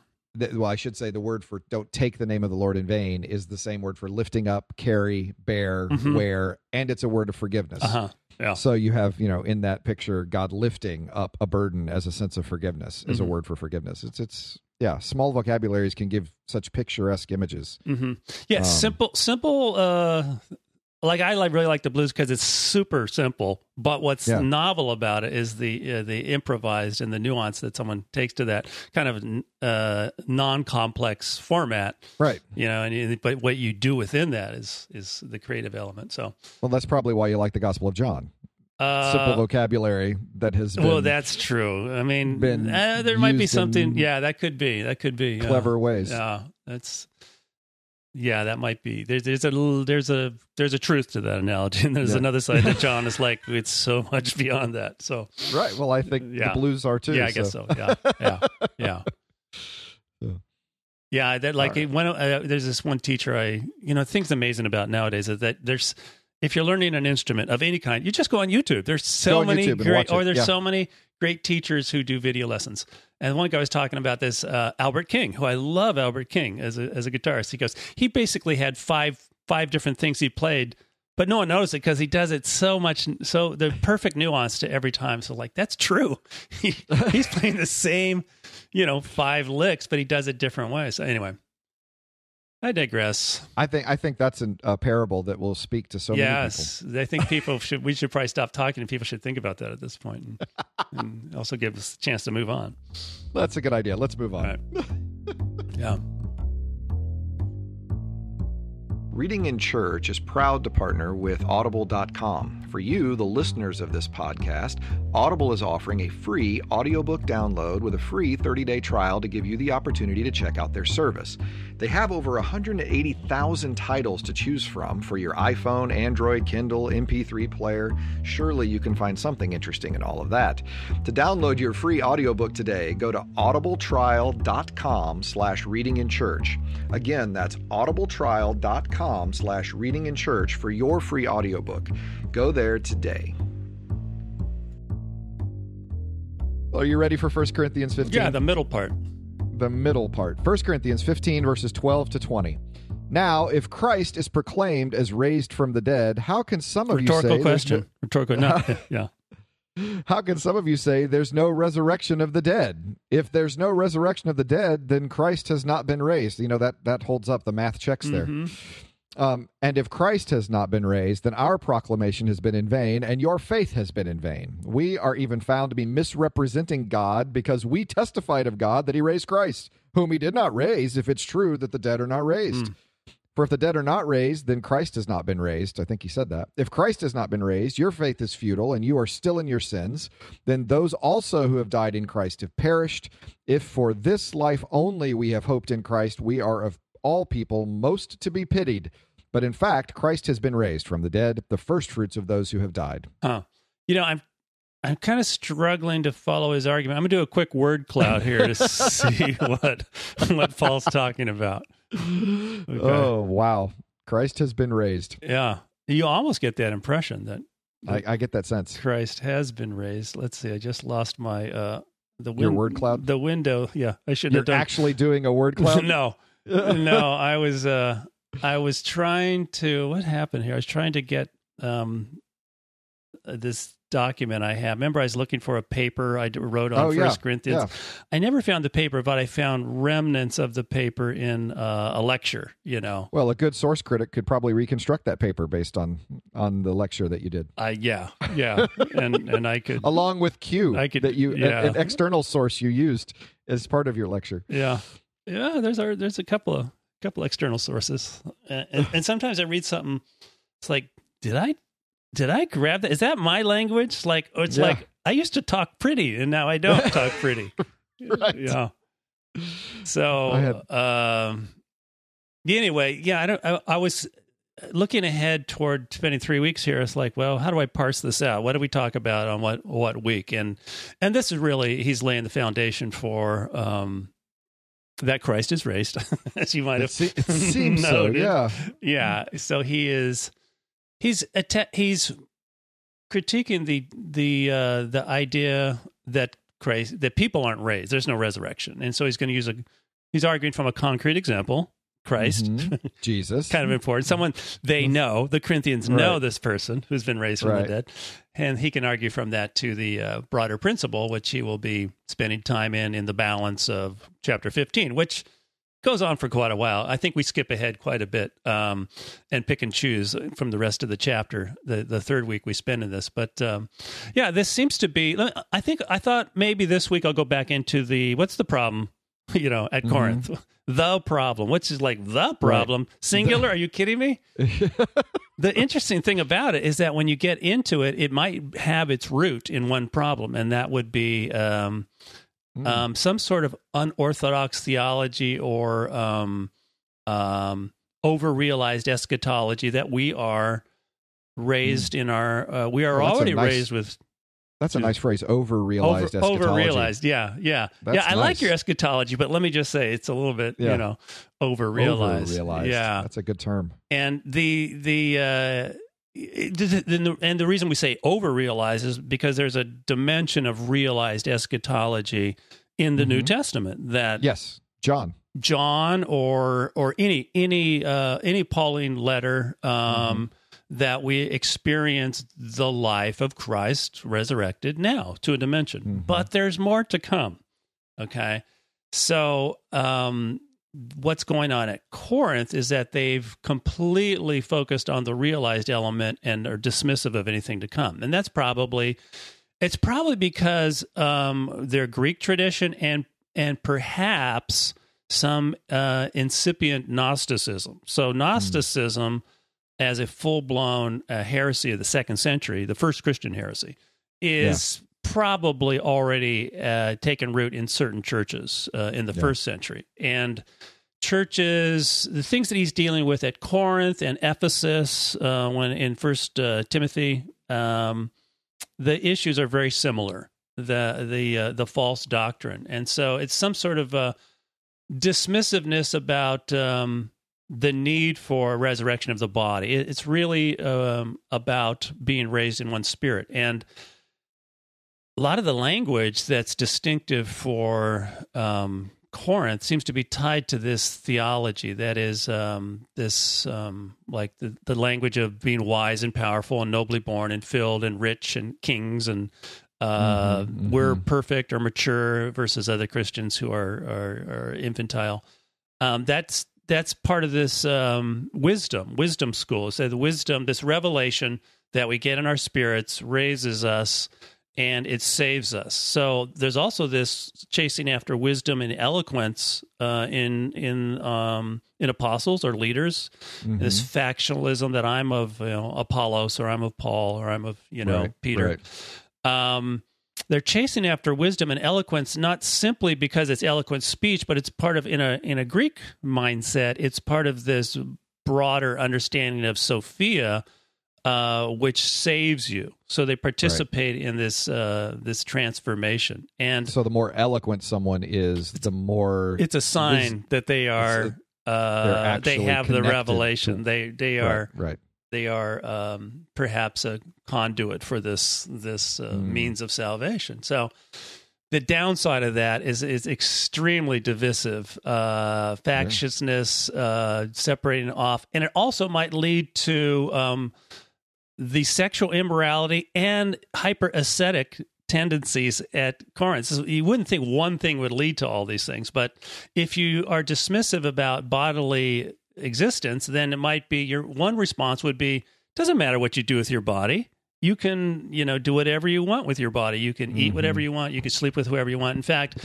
well, I should say the word for "don't take the name of the Lord in vain" is the same word for lifting up, carry, bear, Mhm. wear, and it's a word of forgiveness. Uh huh. Yeah. So you have, you know, in that picture, God lifting up a burden as a sense of forgiveness, as a Mhm. word for forgiveness. It's it's yeah, small vocabularies can give such picturesque images. Mm-hmm. Yeah, Um, simple, simple. Uh, like I like really like the blues because it's super simple. But what's Yeah. novel about it is the uh, the improvised and the nuance that someone takes to that kind of uh, non-complex format. Right. You know, and you, but what you do within that is is the creative element. So Well, that's probably why you like the Gospel of John. uh, Simple vocabulary that has been well, that's true. I mean, been uh, there might be something. Yeah, that could be. That could be yeah. clever ways. Yeah, that's yeah, that might be. There's there's a little, there's a there's a truth to that analogy, and there's Yeah. another side that John is like it's so much beyond that. So Right. Well, I think Yeah. the blues are too. yeah, I guess so. Yeah, yeah, yeah. Yeah. Yeah, that like right. when uh, there's this one teacher I you know things amazing about nowadays is that there's if you're learning an instrument of any kind, you just go on YouTube. There's so Go many great, or there's yeah. so many great teachers who do video lessons. And one guy was talking about this uh, Albert King, who I love Albert King as a as a guitarist. He goes, he basically had five five different things he played, but no one knows it because he does it so much, so the perfect nuance to every time. So like that's true. He, he's playing the same, you know, five licks, but he does it different ways. So anyway, I digress. I think I think that's an, a parable that will speak to so many people. yes, I think people should. We should probably stop talking, and people should think about that at this point, and, and also give us a chance to move on. That's a good idea. Let's move on. All right. Yeah. Reading in Church is proud to partner with Audible.com. For you, the listeners of this podcast, Audible is offering a free audiobook download with a free 30 day trial to give you the opportunity to check out their service. They have over 180,000 titles to choose from for your iPhone, Android, Kindle, MP3 player. Surely you can find something interesting in all of that. To download your free audiobook today, go to audibletrial.com slash reading in church. Again, that's audibletrial.com slash reading in church for your free audiobook. Go there today. Are you ready for 1 Corinthians 15? Yeah, the middle part. the middle part. 1 Corinthians 15, verses 12 to 20. Now, if Christ is proclaimed as raised from the dead, how can some of you say there's question. Rhetorical. No. yeah. how can some of you say there's no resurrection of the dead? If there's no resurrection of the dead, then Christ has not been raised. You know that that holds up. The math checks there. Mhm. Um, and if Christ has not been raised, then our proclamation has been in vain, and your faith has been in vain. We are even found to be misrepresenting God because we testified of God that he raised Christ, whom he did not raise, if it's true that the dead are not raised. For if the dead are not raised, then Christ has not been raised. I think he said that. If Christ has not been raised, your faith is futile, and you are still in your sins. Then those also who have died in Christ have perished. If for this life only we have hoped in Christ, we are of all people most to be pitied. But in fact, Christ has been raised from the dead, the firstfruits of those who have died. Huh. You know, I'm I'm kind of struggling to follow his argument. I'm gonna do a quick word cloud here to see what what Paul's talking about. Okay. Oh, wow. Christ has been raised. Yeah, you almost get that impression that I, I get that sense. Christ has been raised. Let's see. I just lost my uh the Your word cloud? The window. Yeah, I shouldn't You're have done. actually doing a word cloud? no, no. I was uh I was trying to. What happened here? I was trying to get um this document I have. Remember, I was looking for a paper I wrote on Oh, yeah. First Corinthians. Yeah. I never found the paper, but I found remnants of the paper in uh, a lecture. You know, Well, a good source critic could probably reconstruct that paper based on on the lecture that you did, I yeah, yeah, and and I could along with Q I could- that you yeah. an external source you used as part of your lecture. Yeah, yeah. There's our there's a couple of couple external sources, and, and, sometimes I read something. It's like, did I did I grab that? Is that my language? Like, or it's Yeah. like I used to talk pretty, and now I don't talk pretty. Right. Yeah. So, had- um, anyway, yeah. I don't. I, I was looking ahead toward spending three weeks here. It's like, well, how do I parse this out? What do we talk about on what what week? And and this is really he's laying the foundation for um, that Christ is raised, as you might have se- it seems so. Yeah. Yeah. So he is he's atta- he's critiquing the the uh, the idea that Christ that people aren't raised. There's no resurrection, and so he's going to use a he's arguing from a concrete example. Christ, Mhm. Jesus. kind of important. Someone they know. The Corinthians know Mm-hmm. Right. this person who's been raised from Right. the dead, and he can argue from that to the uh, broader principle, which he will be spending time in in the balance of chapter 15, which goes on for quite a while. I think we skip ahead quite a bit um, and pick and choose from the rest of the chapter. The the third week we spend in this, but um, yeah, this seems to be. I think I thought maybe this week I'll go back into the what's the problem, you know, at Corinth. The problem, which is like the problem, singular. Are you kidding me? the interesting thing about it is that when you get into it, it might have its root in one problem, and that would be um, Mm. um, some sort of unorthodox theology or um, um, over-realized eschatology that we are raised in our. Uh, we are Hmm. Well, already nice raised with That's a nice phrase. Over realized over, eschatology. realized. Yeah, yeah, That's yeah. I like your eschatology, but let me just say it's a little bit, Yeah. you know, over realized. Yeah, That's a good term. and the the uh it- the- the- and the reason we say over realized is because there's a dimension of realized eschatology in the New Mhm. Testament that Yes. John. John or or any any uh, any Pauline letter um, that we experience the life of Christ resurrected now to a dimension, Mhm. but there's more to come. Okay, so um, what's going on at Corinth is that they've completely focused on the realized element and are dismissive of anything to come, and that's probably it's probably because um, their Greek tradition and and perhaps some uh, incipient Gnosticism. So Gnosticism, as a full blown uh, heresy of the second century, the first Christian heresy, is probably already uh, taken root in certain churches uh, in the Yeah. first century and. Churches, the things that he's dealing with at Corinth and Ephesus, uh, when in First uh, Timothy, um, the issues are very similar the the uh, the false doctrine and so it's some sort of dismissiveness about um, the need for resurrection of the body. It's really um, about being raised in one spirit and a lot of the language that's distinctive for um, Corinth seems to be tied to this theology that is um, this um, like the, the language of being wise and powerful and nobly born and filled and rich and kings and uh, Mhm, we're mhm. perfect or mature versus other Christians who are are, are infantile. Um, that's that's part of this um, wisdom wisdom school. So the wisdom, this revelation that we get in our spirits, raises us and it saves us. So there's also this chasing after wisdom and eloquence uh, in in um, in apostles or leaders. Mhm. This factionalism that I'm of you know, Apollos or I'm of Paul or I'm of you know Right, Peter. Um, they're chasing after wisdom and eloquence not simply because it's eloquent speech, but it's part of in a in a Greek mindset. It's part of this broader understanding of Sophia, uh, which saves you. So they participate in this uh, this transformation, and So the more eloquent someone is, the more it's a sign that they are. Uh, they have the revelation. they they Right, are right. They are um, perhaps a conduit for this this uh, Mm. means of salvation. So the downside of that is is extremely divisive, uh, factiousness, uh, separating off, and it also might lead to um, the sexual immorality and hyper ascetic tendencies at Corinth. So you wouldn't think one thing would lead to all these things, but if you are dismissive about bodily existence, then it might be your one response would be doesn't matter what you do with your body. You can, you know, do whatever you want with your body. You can eat whatever mm-hmm. you want. You can sleep with whoever you want. In fact,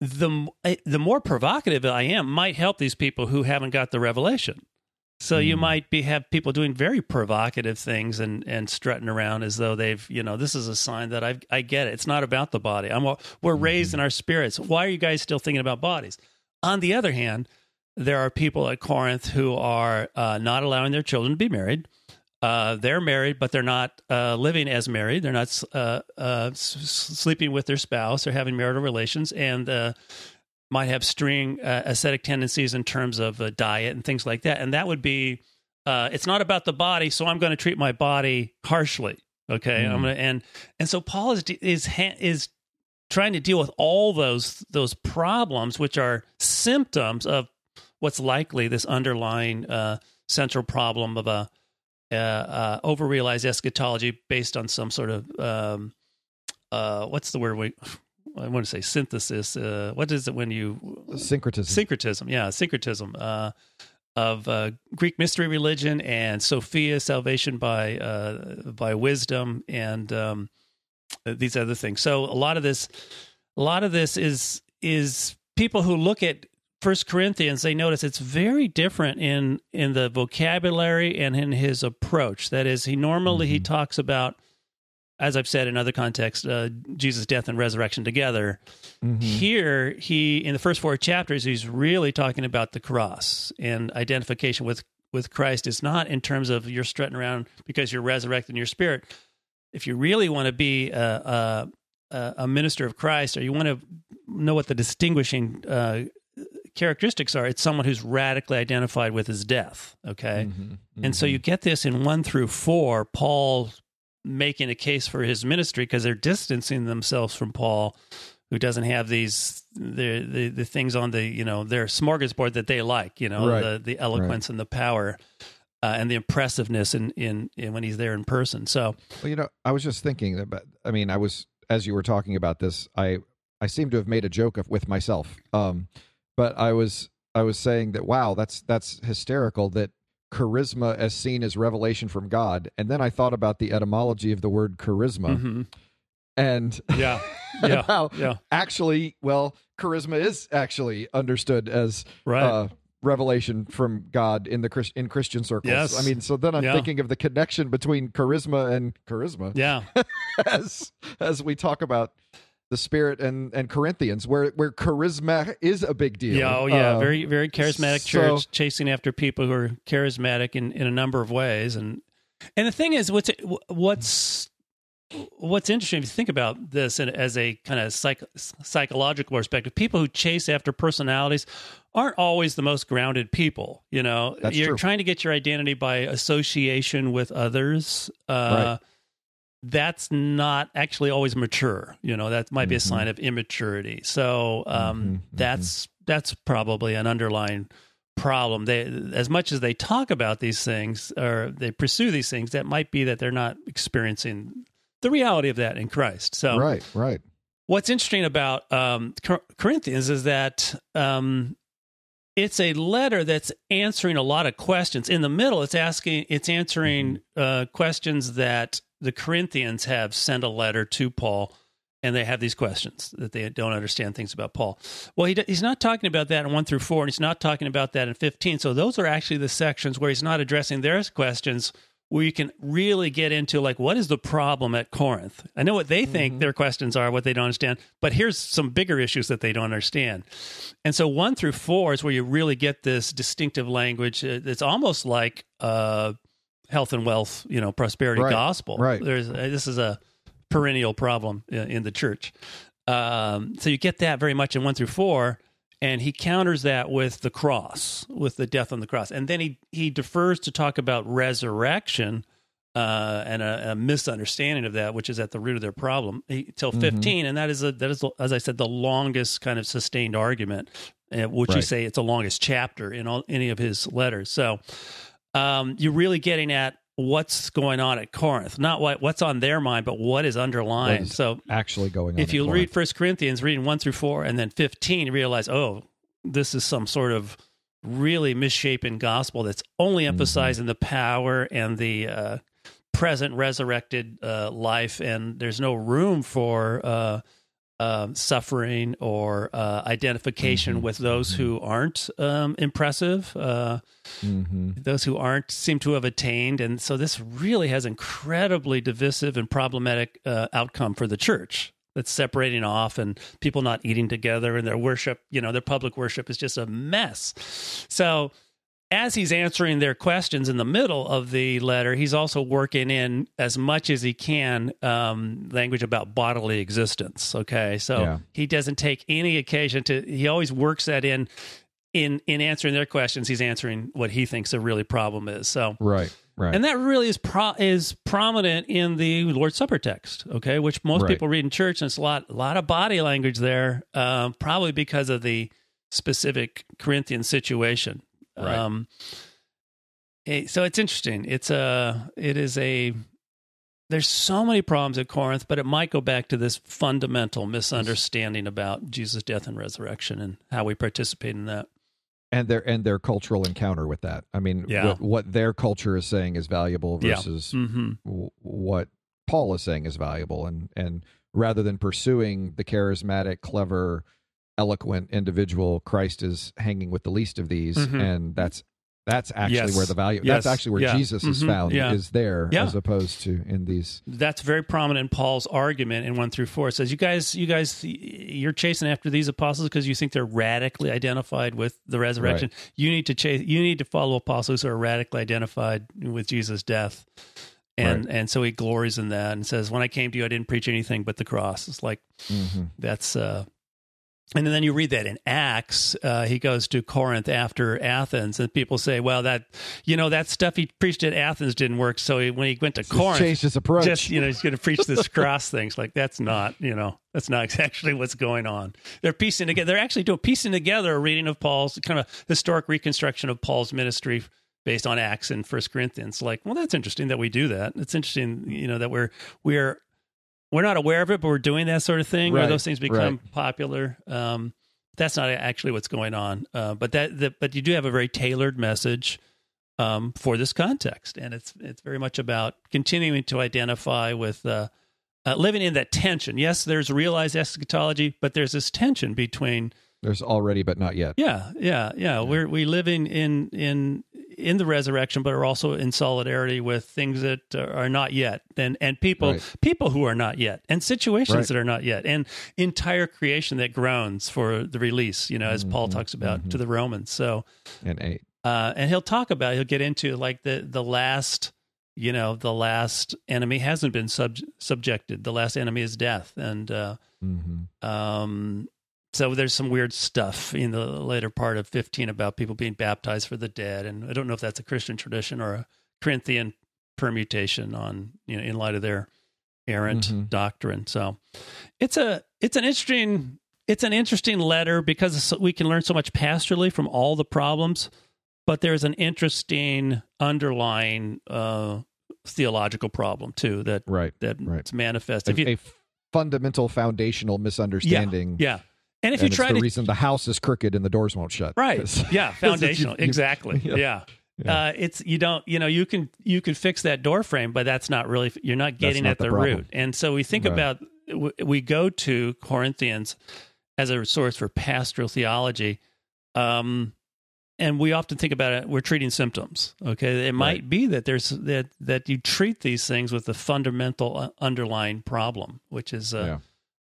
the eh, the more provocative I am might help these people who haven't got the revelation. So you mm. might be have people doing very provocative things and and strutting around as though they've you know this is a sign that I I get it. It's not about the body. I'm we're raised mm-hmm. in our spirits. Why are you guys still thinking about bodies? On the other hand, there are people at Corinth who are uh, not allowing their children to be married. Uh, they're married, but they're not uh, living as married. They're not uh, uh, s- s- sleeping with their spouse or having marital relations, and uh, might have string uh, ascetic tendencies in terms of uh, diet and things like that. And that would be, uh, it's not about the body, so I'm going to treat my body harshly. Okay, I'm going to and and so Paul is is is trying to deal with all those those problems, which are symptoms of what's likely this underlying uh, central problem of a uh, uh, overrealized eschatology based on some sort of um, uh, what's the word we I want to say synthesis. Uh, what is it when you Syncretism. syncretism? Yeah, syncretism uh, of uh, Greek mystery religion and Sophia salvation by uh, by wisdom and um, these other things. So a lot of this, a lot of this is is people who look at First Corinthians. They notice it's very different in in the vocabulary and in his approach. That is, he normally he talks about as I've said in other contexts, uh, Jesus' death and resurrection together. Here, he in the first four chapters, he's really talking about the cross and identification with with Christ. Is not in terms of you're strutting around because you're resurrected in your spirit. If you really want to be a, a, a minister of Christ, or you want to know what the distinguishing uh, characteristics are, it's someone who's radically identified with his death. Okay, and so you get this in one through four. Paul making a case for his ministry because they're distancing themselves from Paul, who doesn't have these the, the the things on the you know their smorgasbord that they like, you know, Right. the the eloquence and the power. Uh, and the impressiveness in, in in when he's there in person. So Well, you know, I was just thinking about. I mean, I was as you were talking about this, I I seem to have made a joke of, with myself. Um, but I was I was saying that wow, that's that's hysterical that charisma as seen as revelation from God, and then I thought about the etymology of the word charisma, mhm. and yeah, yeah, how yeah, actually, well, charisma is actually understood as right. uh, revelation from God in the Chris- in Christian circles. Yes. I mean, so then I'm Yeah. thinking of the connection between charisma and charisma yeah, as as we talk about the Spirit and and Corinthians, where where charisma is a big deal. Yeah, oh yeah, Uh, very very charismatic so- church chasing after people who are charismatic in, in a number of ways, and and the thing is, what's what's what's interesting if you think about this in, as a kind of psych, psychological perspective, people who chase after personalities aren't always the most grounded people. You know, That's you're true. trying to get your identity by association with others. Uh, That's not actually always mature. You know, that might be a Mm-hmm. sign of immaturity. So um, Mhm, mhm. that's that's probably an underlying problem. They, as much as they talk about these things or they pursue these things, that might be that they're not experiencing the reality of that in Christ. So, right, right. what's interesting about um, Corinthians is that um, it's a letter that's answering a lot of questions. In the middle, it's asking, it's answering uh, questions that the Corinthians have sent a letter to Paul, and they have these questions that they don't understand things about Paul. Well, he, he's not talking about that in one through four, and he's not talking about that in fifteen. So those are actually the sections where he's not addressing their questions. Where you can really get into like what is the problem at Corinth? I know what they think their questions are, what they don't understand, but here's some bigger issues that they don't understand. And so one through four is where you really get this distinctive language. Uh, It's almost like uh, health and wealth, you know, prosperity Right, gospel. right. There's uh, this is a perennial problem in, the church. Um, so you get that very much in one through four, and he counters that with the cross, with the death on the cross, and then he he defers to talk about resurrection. Uh, and a, a misunderstanding of that, which is at the root of their problem, till 15 and that is a, that is as I said, the longest kind of sustained argument, uh, which you say it's the longest chapter in all any of his letters. So, um, you're really getting at what's going on at Corinth, not what what's on their mind, but what is underlying. What is so actually going on. if you in read First Corinthians, reading one through four, and then fifteen, you realize, oh, this is some sort of really misshapen gospel that's only Mm-hmm. emphasizing the power and the uh, present resurrected uh, life, and there's no room for uh, um suffering or uh, identification Mhm. with those who aren't um, impressive. Uh, Mhm. those who aren't seem to have attained and so this really has incredibly divisive and problematic uh, outcome for the church that's separating off and people not eating together and their worship you know their public worship is just a mess so as he's answering their questions in the middle of the letter, he's also working in as much as he can um, language about bodily existence. Okay, so Yeah. he doesn't take any occasion to. He always works that in in in answering their questions. He's answering what he thinks the really problem is. So right, right, and that really is pro- is prominent in the Lord's Supper text, okay, which most Right. people read in church, and it's a lot, a lot of body language there, um, probably because of the specific Corinthian situation. Right. Um, eh, so it's interesting. It's a, it is a. There's so many problems at Corinth, but it might go back to this fundamental misunderstanding about Jesus' death and resurrection and how we participate in that. and their and their cultural encounter with that. I mean, Yeah. what, what their culture is saying is valuable Yeah. versus hmm w- what Paul is saying is valuable, and and rather than pursuing the charismatic, clever, eloquent individual, Christ is hanging with the least of these, Mhm. and that's that's actually Yes. where the value. Yes. That's actually where Yeah. Jesus is Mhm. found Yeah. is there, Yeah. as opposed to in these. that's very prominent in Paul's argument in one through four. It says, "You guys, you guys, you're chasing after these apostles because you think they're radically identified with the resurrection. You need to chase. You need to follow apostles who are radically identified with Jesus' death." And and so he glories in that and says, "When I came to you, I didn't preach anything but the cross." It's like Mhm. that's. uh and then you read that in Acts, uh, he goes to Corinth after Athens, and people say, "Well, that you know that stuff he preached at Athens didn't work." So he, when he went to Corinth, changed his approach. just you know he's going to preach this cross things like that's not you know that's not actually what's going on. They're piecing together. They're actually doing piecing together a reading of Paul's kind of historic reconstruction of Paul's ministry based on Acts and First Corinthians. Like, well, that's interesting that we do that. It's interesting, you know, that we're we're we're not aware of it, but we're doing that sort of thing. Where Right, those things become popular. Um, that's not actually what's going on. Uh, but that, that but you do have a very tailored message um, for this context, and it's it's very much about continuing to identify with uh, uh, living in that tension. Yes, there's realized eschatology, but there's this tension between There's already, but not yet. yeah, yeah, yeah. We're we living in in in the resurrection, but are also in solidarity with things that are not yet, and and people Right. people who are not yet, and situations Right. that are not yet, and entire creation that groans for the release. You know, as Paul Mhm, talks about mhm. to the Romans. So And eight. uh, and he'll talk about he'll get into like the the last you know the last enemy hasn't been sub- subjected the last enemy is death and uh, hmm um, so there's some weird stuff in the later part of 15 about people being baptized for the dead and i don't know if that's a christian tradition or a corinthian permutation on you know in light of their errant Mhm. doctrine so it's a it's an interesting it's an interesting letter because we can learn so much pastorally from all the problems but there's an interesting underlying uh, theological problem too that Right. that Right. manifest A, you a fundamental foundational misunderstanding. yeah and if and you try the to reason the house is crooked and the doors won't shut. Right. Yeah. foundational you- exactly yeah. yeah, Yeah. Uh, it's you don't you know you can you can fix that door frame but that's not really you're not getting not at the the, root and so we think Right. about we go to corinthians as a source for pastoral theology um and we often think about it we're treating symptoms okay it might Right. be that there's that that you treat these things with the fundamental uh, underlying problem which is uh, Yeah.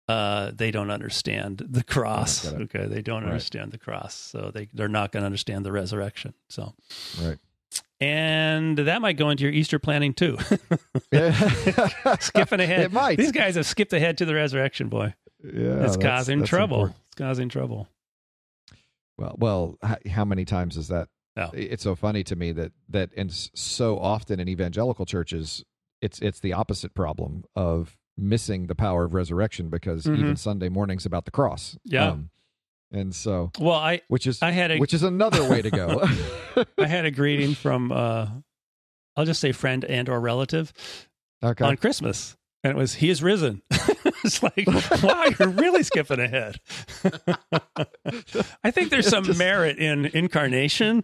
Uh, they don't understand the cross. it. Okay, they don't Right. understand the cross, so they they're not going to understand the resurrection. So, Right. and that might go into your Easter planning too. Skipping ahead, It might. These guys have skipped ahead to the resurrection. Boy, Yeah, it's causing that's trouble. important. It's causing trouble. Well, well, how many times is that? Yeah. It's so funny to me that that and so often in evangelical churches, it's it's the opposite problem of missing the power of resurrection because Mhm. even Sunday morning's about the cross. Um, Yeah. and so Well, I which is I had a which is another way to go. I had a greeting from uh, I'll just say friend and or relative Okay. on Christmas. And it was he is risen. it's like, wow, you're really skipping ahead. I think there's some Just- merit in incarnation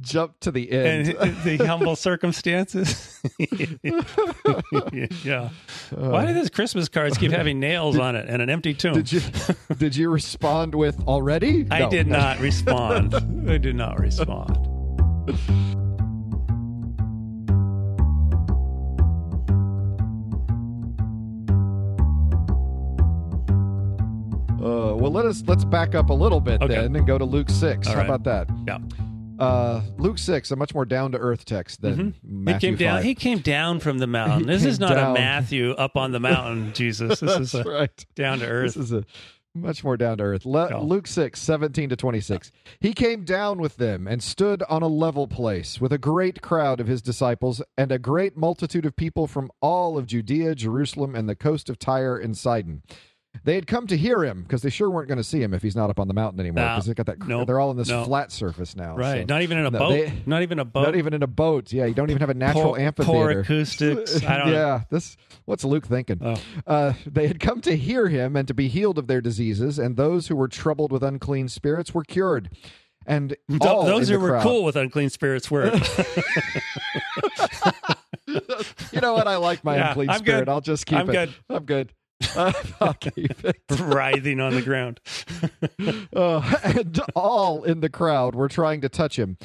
Jump to the end. and the humble circumstances. yeah. Why do those Christmas cards keep having nails on it and an empty tomb? did you did you respond with already? I No. did not respond. I did not respond. Well, let us let's back up a little bit Okay. then and go to Luke six. All How right. about that? Yeah. Uh, Luke six, a much more down to earth text than He Matthew came down. 5. He came down from the mountain. He This is not down. a Matthew up on the mountain, Jesus. This is a right. down to earth. This is a much more down to earth. Le- Yeah. Luke 6, 17 to 26. He came down with them and stood on a level place with a great crowd of his disciples and a great multitude of people from all of Judea, Jerusalem, and the coast of Tyre and Sidon. They had come to hear him because they sure weren't going to see him if he's not up on the mountain anymore because they got that. Nope. They're all in this No. flat surface now. Right. so- Not even in a No, boat. they- not even a boat. Not even in a boat. Yeah, you don't even have a natural poor, amphitheater. Poor acoustics. I don't yeah, this what's Luke thinking? Oh. Uh, they had come to hear him and to be healed of their diseases, and those who were troubled with unclean spirits were cured. And all those who were crowd- cool with unclean spirits were. You know what? I like my Yeah, unclean I'm spirit. good. I'll just keep I'm it. good. I'm good. Writhing on the ground. Uh, and all in the crowd were trying to touch him,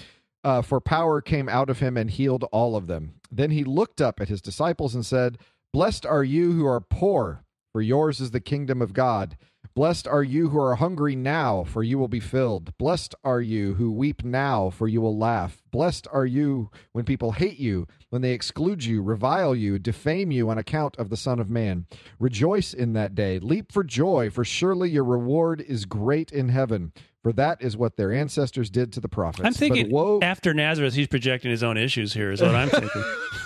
uh, for power came out of him and healed all of them. Then he looked up at his disciples and said, Blessed are you who are poor, for yours is the kingdom of God. Blessed are you who are hungry now, for you will be filled. Blessed are you who weep now, for you will laugh. Blessed are you when people hate you, when they exclude you, revile you, defame you on account of the Son of Man. Rejoice in that day. Leap for joy, for surely your reward is great in heaven. For that is what their ancestors did to the prophets. I'm thinking but woe, after Nazareth, he's projecting his own issues here, is what I'm thinking.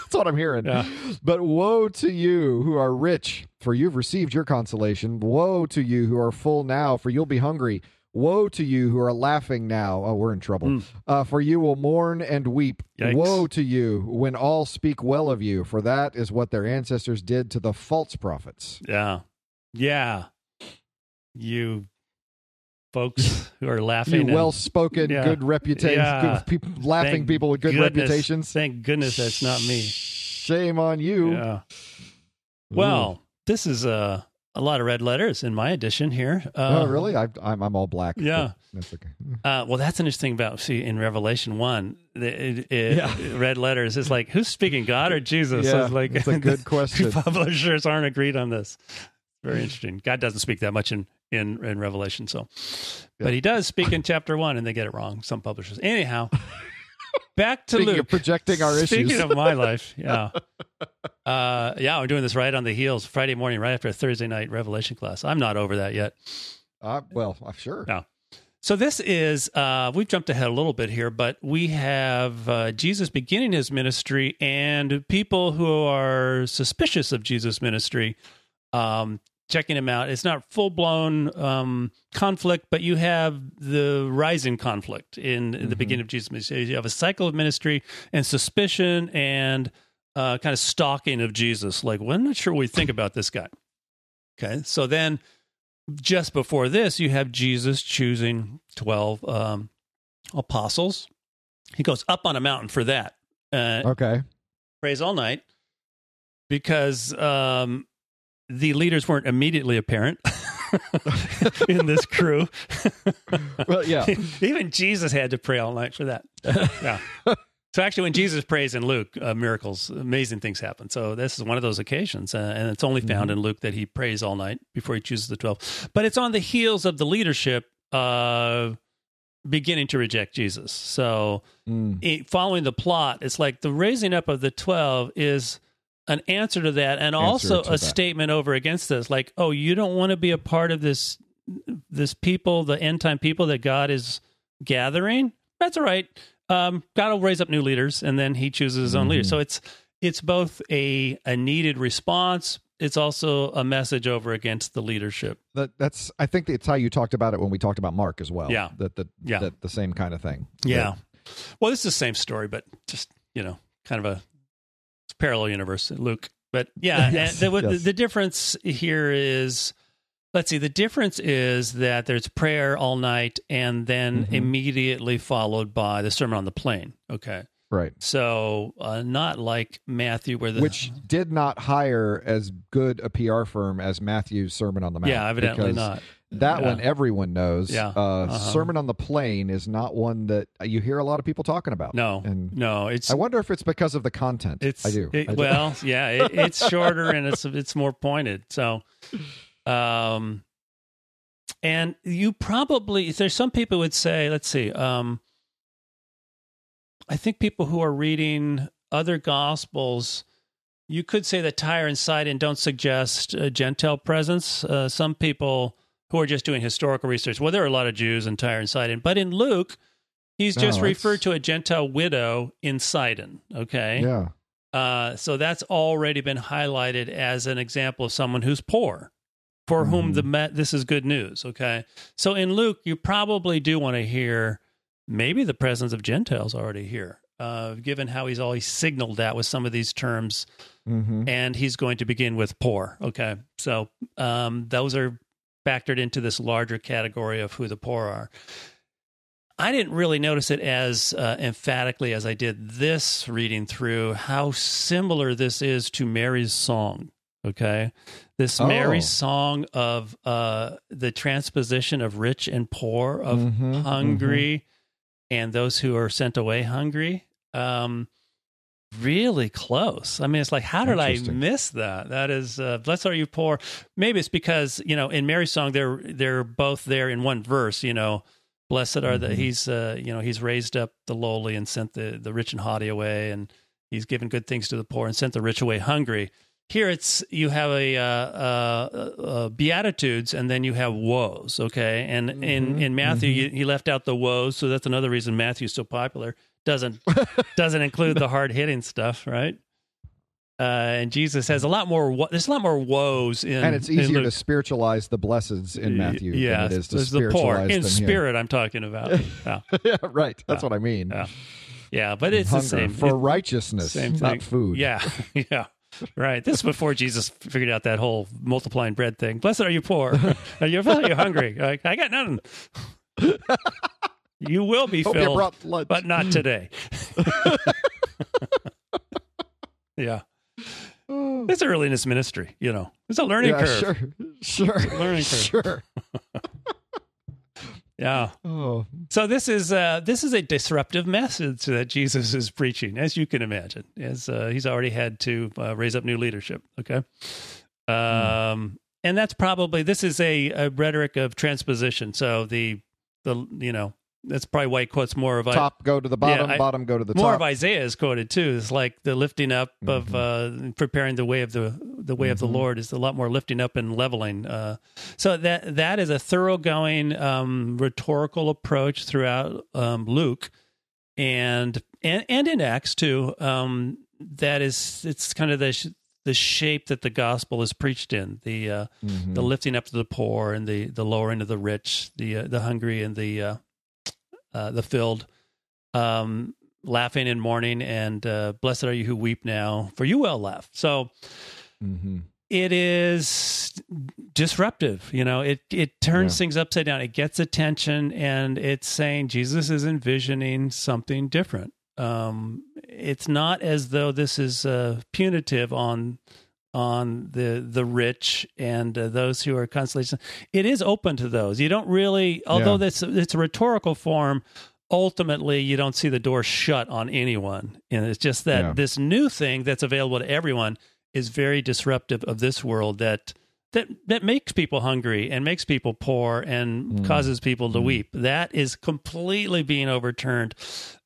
That's what I'm hearing. Yeah. But woe to you who are rich, for you've received your consolation. Woe to you who are full now, for you'll be hungry. Woe to you who are laughing now. Oh, we're in trouble. Uh, for you will mourn and weep. Yikes. Woe to you when all speak well of you, for that is what their ancestors did to the false prophets. yeah. Yeah. You folks who are laughing. and- well spoken, Yeah. good reputation, Yeah. good people, laughing Thank people with good goodness- reputations. Thank goodness that's not me. Shame on you. Yeah. Well, this is a, a lot of red letters in my edition here. Uh, oh, really? I, I'm I'm all black. Yeah. that's okay. Uh, well, that's an interesting about see in Revelation one, the, it, it, Yeah. red letters is like who's speaking, God or Jesus? Yeah, it's like it's a good question. Publishers aren't agreed on this. Very interesting. God doesn't speak that much in in, in Revelation, so Yeah. but he does speak in chapter one, and they get it wrong. Some publishers, anyhow. Back to Speaking Luke. projecting our Speaking issues. of my life, yeah, uh, yeah, we're doing this right on the heels, Friday morning, right after a Thursday night Revelation class. I'm not over that yet. Uh, well, uh, sure. No. So this is uh, we've jumped ahead a little bit here, but we have uh, Jesus beginning his ministry and people who are suspicious of Jesus' ministry um, checking him out. It's not full blown um, conflict, but you have the rising conflict in, in the beginning of Jesus' ministry. You have a cycle of ministry and suspicion and uh, kind of stalking of Jesus. Like, well, I'm not sure what we think about this guy. Okay, so then just before this, you have Jesus choosing 12 um, apostles. He goes up on a mountain for that. Uh, Okay. prays all night because um, the leaders weren't immediately apparent in this crew. Well, yeah. Even Jesus had to pray all night for that. Yeah. So actually, when Jesus prays in Luke, uh, miracles, amazing things happen. So this is one of those occasions, uh, and it's only found in Luke that he prays all night before he chooses the twelve. But it's on the heels of the leadership uh, beginning to reject Jesus. So Mm. it, following the plot, it's like the raising up of the 12 is an answer to that and Answer also a that. statement over against this like oh you don't want to be a part of this this people the end time people that god is gathering that's all right um, god will raise up new leaders and then he chooses his own leaders Mhm. so it's it's both a a needed response it's also a message over against the leadership That, that's. I think it's how you talked about it when we talked about Mark as well. Yeah. That the Yeah. that the same kind of thing. Yeah. Well, this is the same story, but just, you know, kind of a parallel universe, Luke. But yeah, Yes, and the, yes. the difference here is, let's see, the difference is that there's prayer all night and then Mhm. immediately followed by the Sermon on the Plain. Okay, Right. so uh, not like Matthew, where the Which did not hire as good a PR firm as Matthew's Sermon on the Mount. yeah, evidently not. That Yeah. one everyone knows. Yeah. Uh, Uh-huh. Sermon on the Plain is not one that you hear a lot of people talking about. No, And no, it's I wonder if it's because of the content. It's I do. it- I do. well, yeah, it, it's shorter and it's it's more pointed. So, um, and you probably there's some people would say, let's see, um, I think people who are reading other gospels, you could say that Tyre and Sidon don't suggest a Gentile presence. Uh, some people who are just doing historical research, well, there are a lot of Jews in Tyre and Sidon, but in Luke. He's just referred to a Gentile widow in Sidon. Okay. yeah. Uh, so that's already been highlighted as an example of someone who's poor, for whom Mhm. the me- this is good news. Okay, so in Luke, you probably do want to hear maybe the presence of Gentiles already here, uh, given how he's always signaled that with some of these terms, hmm and he's going to begin with poor. Okay, so um, those are factored into this larger category of who the poor are. I didn't really notice it as uh, emphatically as I did this reading through how similar this is to Mary's song. Okay. This Oh. Mary's song of uh, the transposition of rich and poor, of Mhm, hungry and those who are sent away hungry. Um, really close. I mean, it's like, how did I miss that? That is, uh, blessed are you poor. Maybe it's because, you know, in Mary's song, they're, they're both there in one verse, you know, blessed are the, Mhm. he's, uh, you know, he's raised up the lowly and sent the, the rich and haughty away. And he's given good things to the poor and sent the rich away hungry. Here it's you have a uh, uh, uh, beatitudes and then you have woes. Okay, and in Mhm, in Matthew mhm. you, he left out the woes, so that's another reason Matthew's so popular. Doesn't doesn't include the hard hitting stuff, right? Uh, and Jesus has a lot more. wo- There's a lot more woes in, And it's easier to spiritualize the blesseds in Matthew Yeah, than it is to the poor in here. spirit. I'm talking about. Yeah, yeah, right. That's what I mean. Yeah. yeah, but it's Hunger the same for righteousness, same not thing. food. Yeah, yeah. Right. This is before Jesus figured out that whole multiplying bread thing. Blessed are you poor. are you, are you hungry? Like, I got nothing. You will be Hope filled, but not today. yeah. Oh. It's early in this ministry, you know. It's a learning yeah, curve. sure, sure, Learning curve. sure. Yeah. Oh, So this is uh, this is a disruptive message that Jesus is preaching, as you can imagine, as uh, he's already had to uh, raise up new leadership. Okay, um, and that's probably this is a, a rhetoric of transposition. So the the you know that's probably why he quotes more of I- top go to the bottom, I- bottom go to the top. more top. of Isaiah is quoted too. It's like the lifting up of uh, preparing the way of the the way of the Mhm. Lord is a lot more lifting up and leveling. Uh, so that that is a thoroughgoing um, rhetorical approach throughout um, Luke and and and in Acts too. Um, that is it's kind of the sh- the shape that the gospel is preached in the uh, Mhm. the lifting up of the poor and the the lowering of the rich, the uh, the hungry and the uh, the filled, um, laughing and mourning, and uh, blessed are you who weep now, for you will laugh. So Mhm. it is disruptive. You know, it it turns Yeah. things upside down. It gets attention, and it's saying Jesus is envisioning something different. Um, it's not as though this is uh, punitive on on the the rich and uh, those who are constantly. It is open to those. You don't really, although Yeah. that's it's a rhetorical form. Ultimately, you don't see the door shut on anyone, and it's just that Yeah. this new thing that's available to everyone is very disruptive of this world that that that makes people hungry and makes people poor and Mm. causes people to Mm. weep. That is completely being overturned.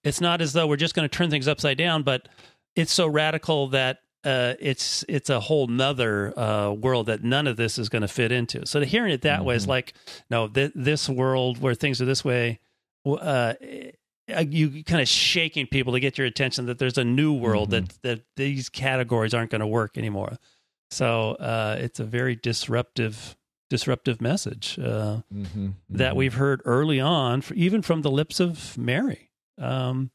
It's not as though we're just going to turn things upside down, but it's so radical that uh, it's it's a whole nother uh, world that none of this is going to fit into. So to hearing it that way is Mhm. like, no, th- this world where things are this way, uh, uh, you kind of shaking people to get your attention that there's a new world Mhm. that that these categories aren't going to work anymore. So uh, it's a very disruptive disruptive message uh, Mhm. that Mhm. we've heard early on, f even from the lips of Mary. Um,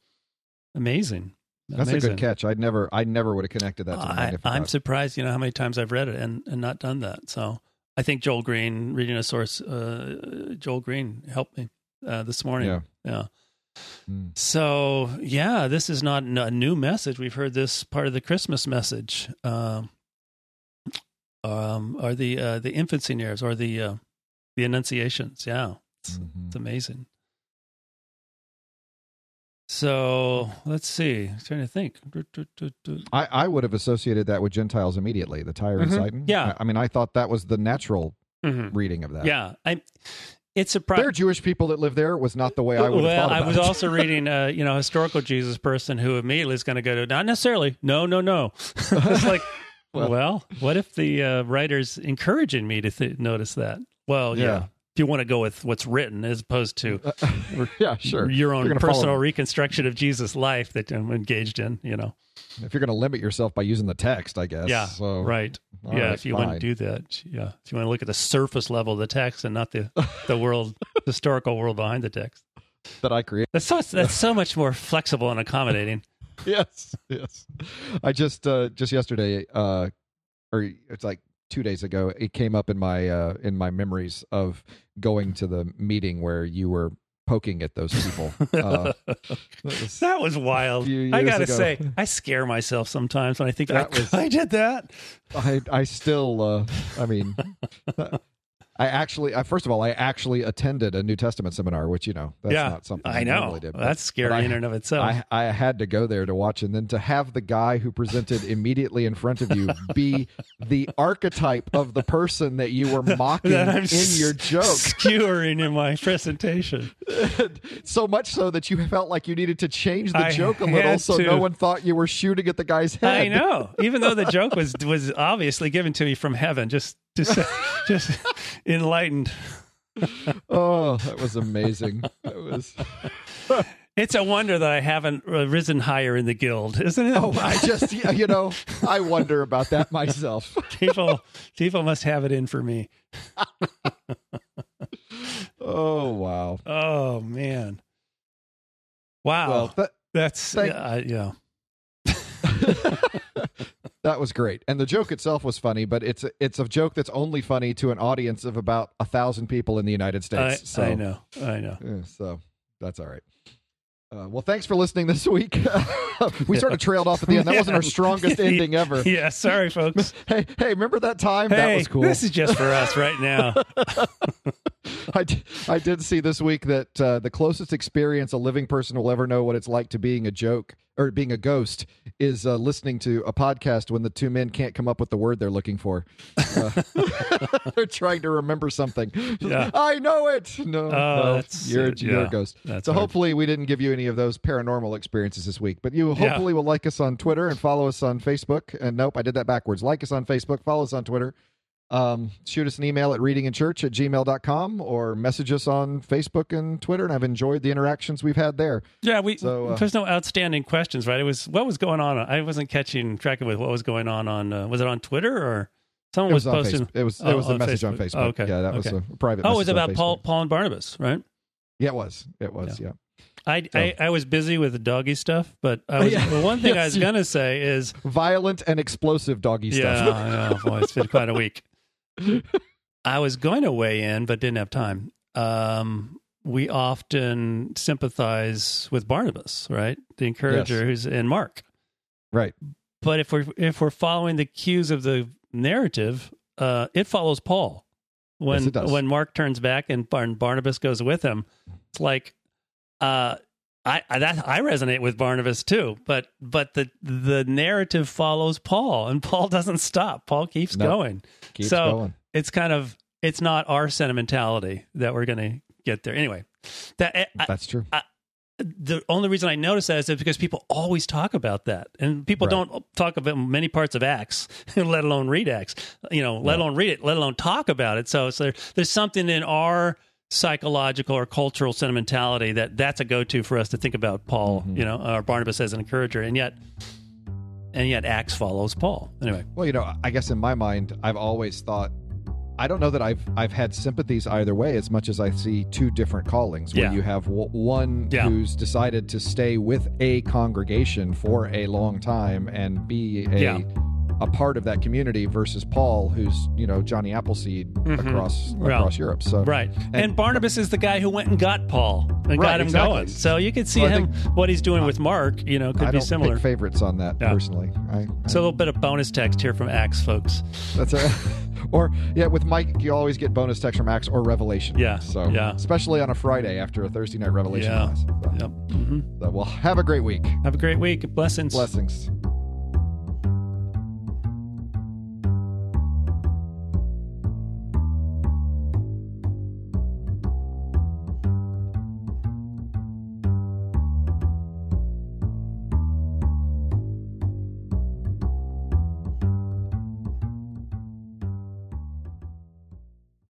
amazing, That's a good catch. I'd never, I never would have connected that to the I, I'm surprised, you know, how many times I've read it and, and not done that. So I think Joel Green, reading a source, uh, Joel Green helped me uh, this morning. Yeah. Yeah. Mm. So yeah, this is not a new message. We've heard this part of the Christmas message, um, um, or the uh, the infancy narratives, or the uh, the annunciations. Yeah, it's, Mhm. it's amazing. So let's see. I'm trying to think. I, I would have associated that with Gentiles immediately. The Tyre and Mhm. Sidon. Yeah. I, mean, I thought that was the natural Mhm. reading of that. Yeah, I. It's a There are. Jewish people that live there. Was not the way I would have well, I was it. also reading, uh, you know, historical Jesus person who immediately is going to go to not necessarily, no, no, no. it's like, Well- well, what if the uh, writer's encouraging me to th- notice that? Well, yeah. Yeah. You want to go with what's written as opposed to yeah, sure. your own personal reconstruction of Jesus' life that I'm engaged in, you know, If you're going to limit yourself by using the text, I guess. yeah, So, right, yeah. right, if you want fine. to do that, yeah. If you want to look at the surface level of the text and not the the world, historical world behind the text, that I create. that's so that's so much more flexible and accommodating. yes, yes. I just uh just yesterday uh or it's like 2 days ago it came up in my uh in my memories of going to the meeting where you were poking at those people. Uh that was- That was wild. I gotta ago. say, I scare myself sometimes when I think That I, was- I did that. I I still uh I mean I actually I first of all I actually attended a New Testament seminar which you know that's yeah, not something I I, know. normally did. but- That's scary I- in and of itself. I, I had to go there to watch, and then to have the guy who presented immediately in front of you be the archetype of the person that you were mocking in your joke, skewering in my presentation. so much so that you felt like you needed to change the I joke a little, so to. no one thought you were shooting at the guy's head. I know, even though the joke was was obviously given to me from heaven, just just just enlightened. Oh, that was amazing. That was. It's a wonder that I haven't risen higher in the guild, isn't it? Oh, I just, you know, I wonder about that myself. people people must have it in for me. Oh, wow. Oh man, wow, Well, that, that's thank- uh, yeah. That was great, and the joke itself was funny. But it's a, it's a joke that's only funny to an audience of about a thousand people in the United I, States. so, I know, I know. yeah, so that's all right. Uh, well, thanks for listening this week. we sort of trailed off at the end. That wasn't our strongest ending ever. Yeah, sorry, folks. Hey, hey, remember that time? hey, that was cool. this is just for us right now. I, d- I did see this week that uh, the closest experience a living person will ever know what it's like to being a joke or being a ghost is uh, listening to a podcast when the two men can't come up with the word they're looking for. Uh, they're trying to remember something. Yeah. I know it. No, Oh, no you're, yeah, you're a ghost. that's so hard. hopefully we didn't give you any of those paranormal experiences this week. But you Yeah. hopefully will like us on Twitter and follow us on Facebook. And nope, I did that backwards. Like us on Facebook, follow us on Twitter. Um, shoot us an email at readinginchurch at gmail.com or message us on Facebook and Twitter. And I've enjoyed the interactions we've had there. Yeah, we So, uh, there's no outstanding questions, right? It was what was going on. I wasn't catching track of. What was going on on? Uh, was it on Twitter or someone was, was, posting? Facebook. It was, it Oh, was a message on Facebook. Facebook. Oh, okay. Yeah, that was a private Oh, it was about Paul, Paul and Barnabas, right? Yeah, it was. It was, yeah. I, So- I I was busy with the doggy stuff, but I was, Yeah. well, one thing I was gonna say is Violent and explosive doggy yeah, stuff. yeah, boy, it's been quite a week. I was going to weigh in, but didn't have time. Um, we often sympathize with Barnabas, right? The encourager Yes. who's in Mark. right. But if we're if we're following the cues of the narrative, uh, it follows Paul. When Yes, when Mark turns back and Bar- Barnabas goes with him, it's like uh, I, I that I resonate with Barnabas too. But but the the narrative follows Paul, and Paul doesn't stop. Paul keeps No. going. Keeps So- going. It's kind of it's not our sentimentality that we're going to get there anyway. That eh, I, That's true. the only reason I notice that is because people always talk about that, and people Right. don't talk about many parts of Acts, let alone read Acts. You know, let alone read it, let alone talk about it. So, so there, there's something in our psychological or cultural sentimentality that that's a go-to for us to think about Paul. Mm-hmm. You know, or Barnabas as an encourager, and yet, and yet Acts follows Paul. Anyway, Well, you know, I guess in my mind, I've always thought I don't know that I've I've had sympathies either way as much as I see two different callings where Yeah. you have w- one Yeah. who's decided to stay with a congregation for a long time and be a Yeah. A part of that community versus Paul who's you know Johnny Appleseed across Mm-hmm. Yeah. across Europe. So Right. And, Barnabas is the guy who went and got Paul and Right, got him exactly. going. So you could see Well, I him, what he's doing with Mark, you know, could I be don't similar. favorites on that Yeah. personally. I, So a little bit of bonus text here from Acts, folks. That's a, or yeah, with Mike, you always get bonus text from Acts or Revelation. Yeah, So yeah. especially on a Friday after a Thursday night Revelation Yeah. class. So, Yep. hmm so well, have a great week. Have a great week. Blessings. Blessings.